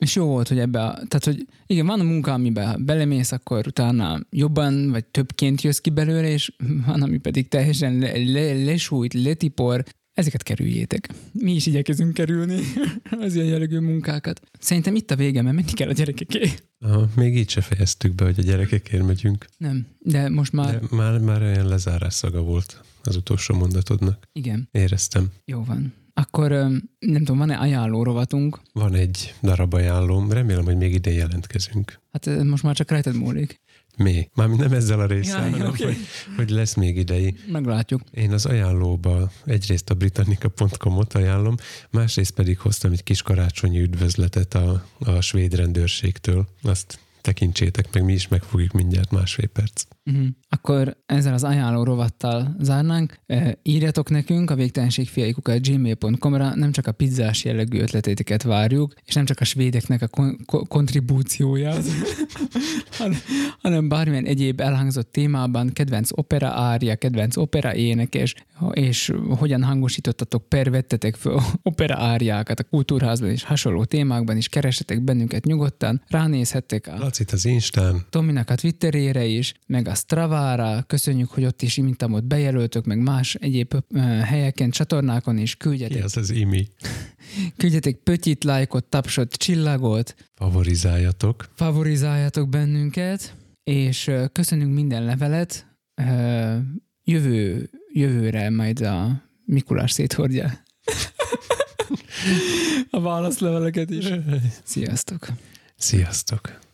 és jó volt, hogy ebbe a, tehát hogy igen, van a munka, amiben belemész, akkor utána jobban vagy többként jössz ki belőle, és van, ami pedig teljesen le, le, lesújt, letipor, ezeket kerüljétek. Mi is igyekezünk kerülni az ilyen jellegű munkákat. Szerintem itt a vége, mert menni kell a gyerekeké. Aha, még így se fejeztük be, hogy a gyerekekért megyünk. Nem, de most már... De már, már olyan lezárás szaga volt az utolsó mondatodnak. Igen. Éreztem. Jó van. Akkor nem tudom, van-e ajánló rovatunk? Van egy darab ajánlóm, remélem, hogy még idén jelentkezünk. Hát most már csak rajtad múlik. Mi? Mármint nem ezzel a résszel, ja, hanem okay. hogy, hogy lesz még idei. Meglátjuk. Én az ajánlóba egyrészt a britannica.com-ot ajánlom, másrészt pedig hoztam egy kis karácsonyi üdvözletet a, a svéd rendőrségtől. Azt tekintsétek meg, mi is megfogjuk mindjárt másfél perc. Uh-huh. Akkor ezzel az ajánló rovattal zárnánk. E, írjatok nekünk a végtelenségfiaikukat gmail.com-ra, nem csak a pizzás jellegű ötletéteket várjuk, és nem csak a svédeknek a kon- ko- kontribúcióját, hanem bármilyen egyéb elhangzott témában kedvenc opera árja, kedvenc opera énekes, és hogyan hangosítottatok, pervettetek fel opera árjákat a kultúrházban és hasonló témákban is, keresetek bennünket nyugodtan, ránézhettek a Lacit az Instán, Tominak a Twitterére is, meg a Stravaára, köszönjük, hogy ott is imintamot bejelöltök, meg más egyéb helyeken, csatornákon is küldjetek. Ki az az imi? küldjetek pötyit, lájkot, tapsot, csillagot. Favorizáljatok. Favorizáljatok bennünket, és köszönünk minden levelet. Jövő, jövőre majd a Mikulás széthordja a válaszleveleket is. Sziasztok! Sziasztok!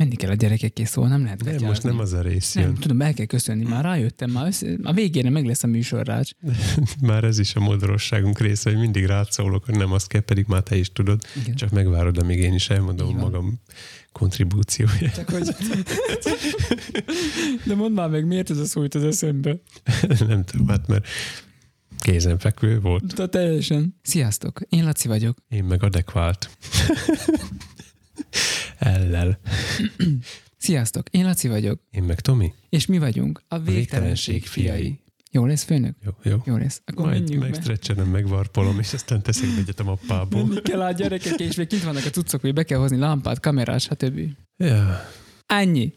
Menni kell a gyerekekké, szóval nem lehet Nem, most nem az a rész jön. Nem, tudom, el kell köszönni, már rájöttem, már össze, a végére meg lesz a műsorrács. már ez is a modorosságunk része, hogy mindig rátszólok, hogy nem azt kell, pedig már te is tudod. Igen. Csak megvárod, amíg én is elmondom magam kontribúcióját. Csak hogy... De mondd már meg, miért ez a szó az eszembe? nem tudom, hát mert kézenfekvő volt. De teljesen. Sziasztok, én Laci vagyok. Én meg adekvált. Ellel. Sziasztok, én Laci vagyok. Én meg Tomi. És mi vagyunk a végtelenség fiai. Jó lesz, főnök? Jó, jó. Jó lesz. Akkor Majd megstrecsenem, megvarpolom, és aztán teszek egyet a mappából. Menni kell a gyerekek, és még kint vannak a cuccok, hogy be kell hozni lámpát, kamerás, stb. Ja. Ennyi.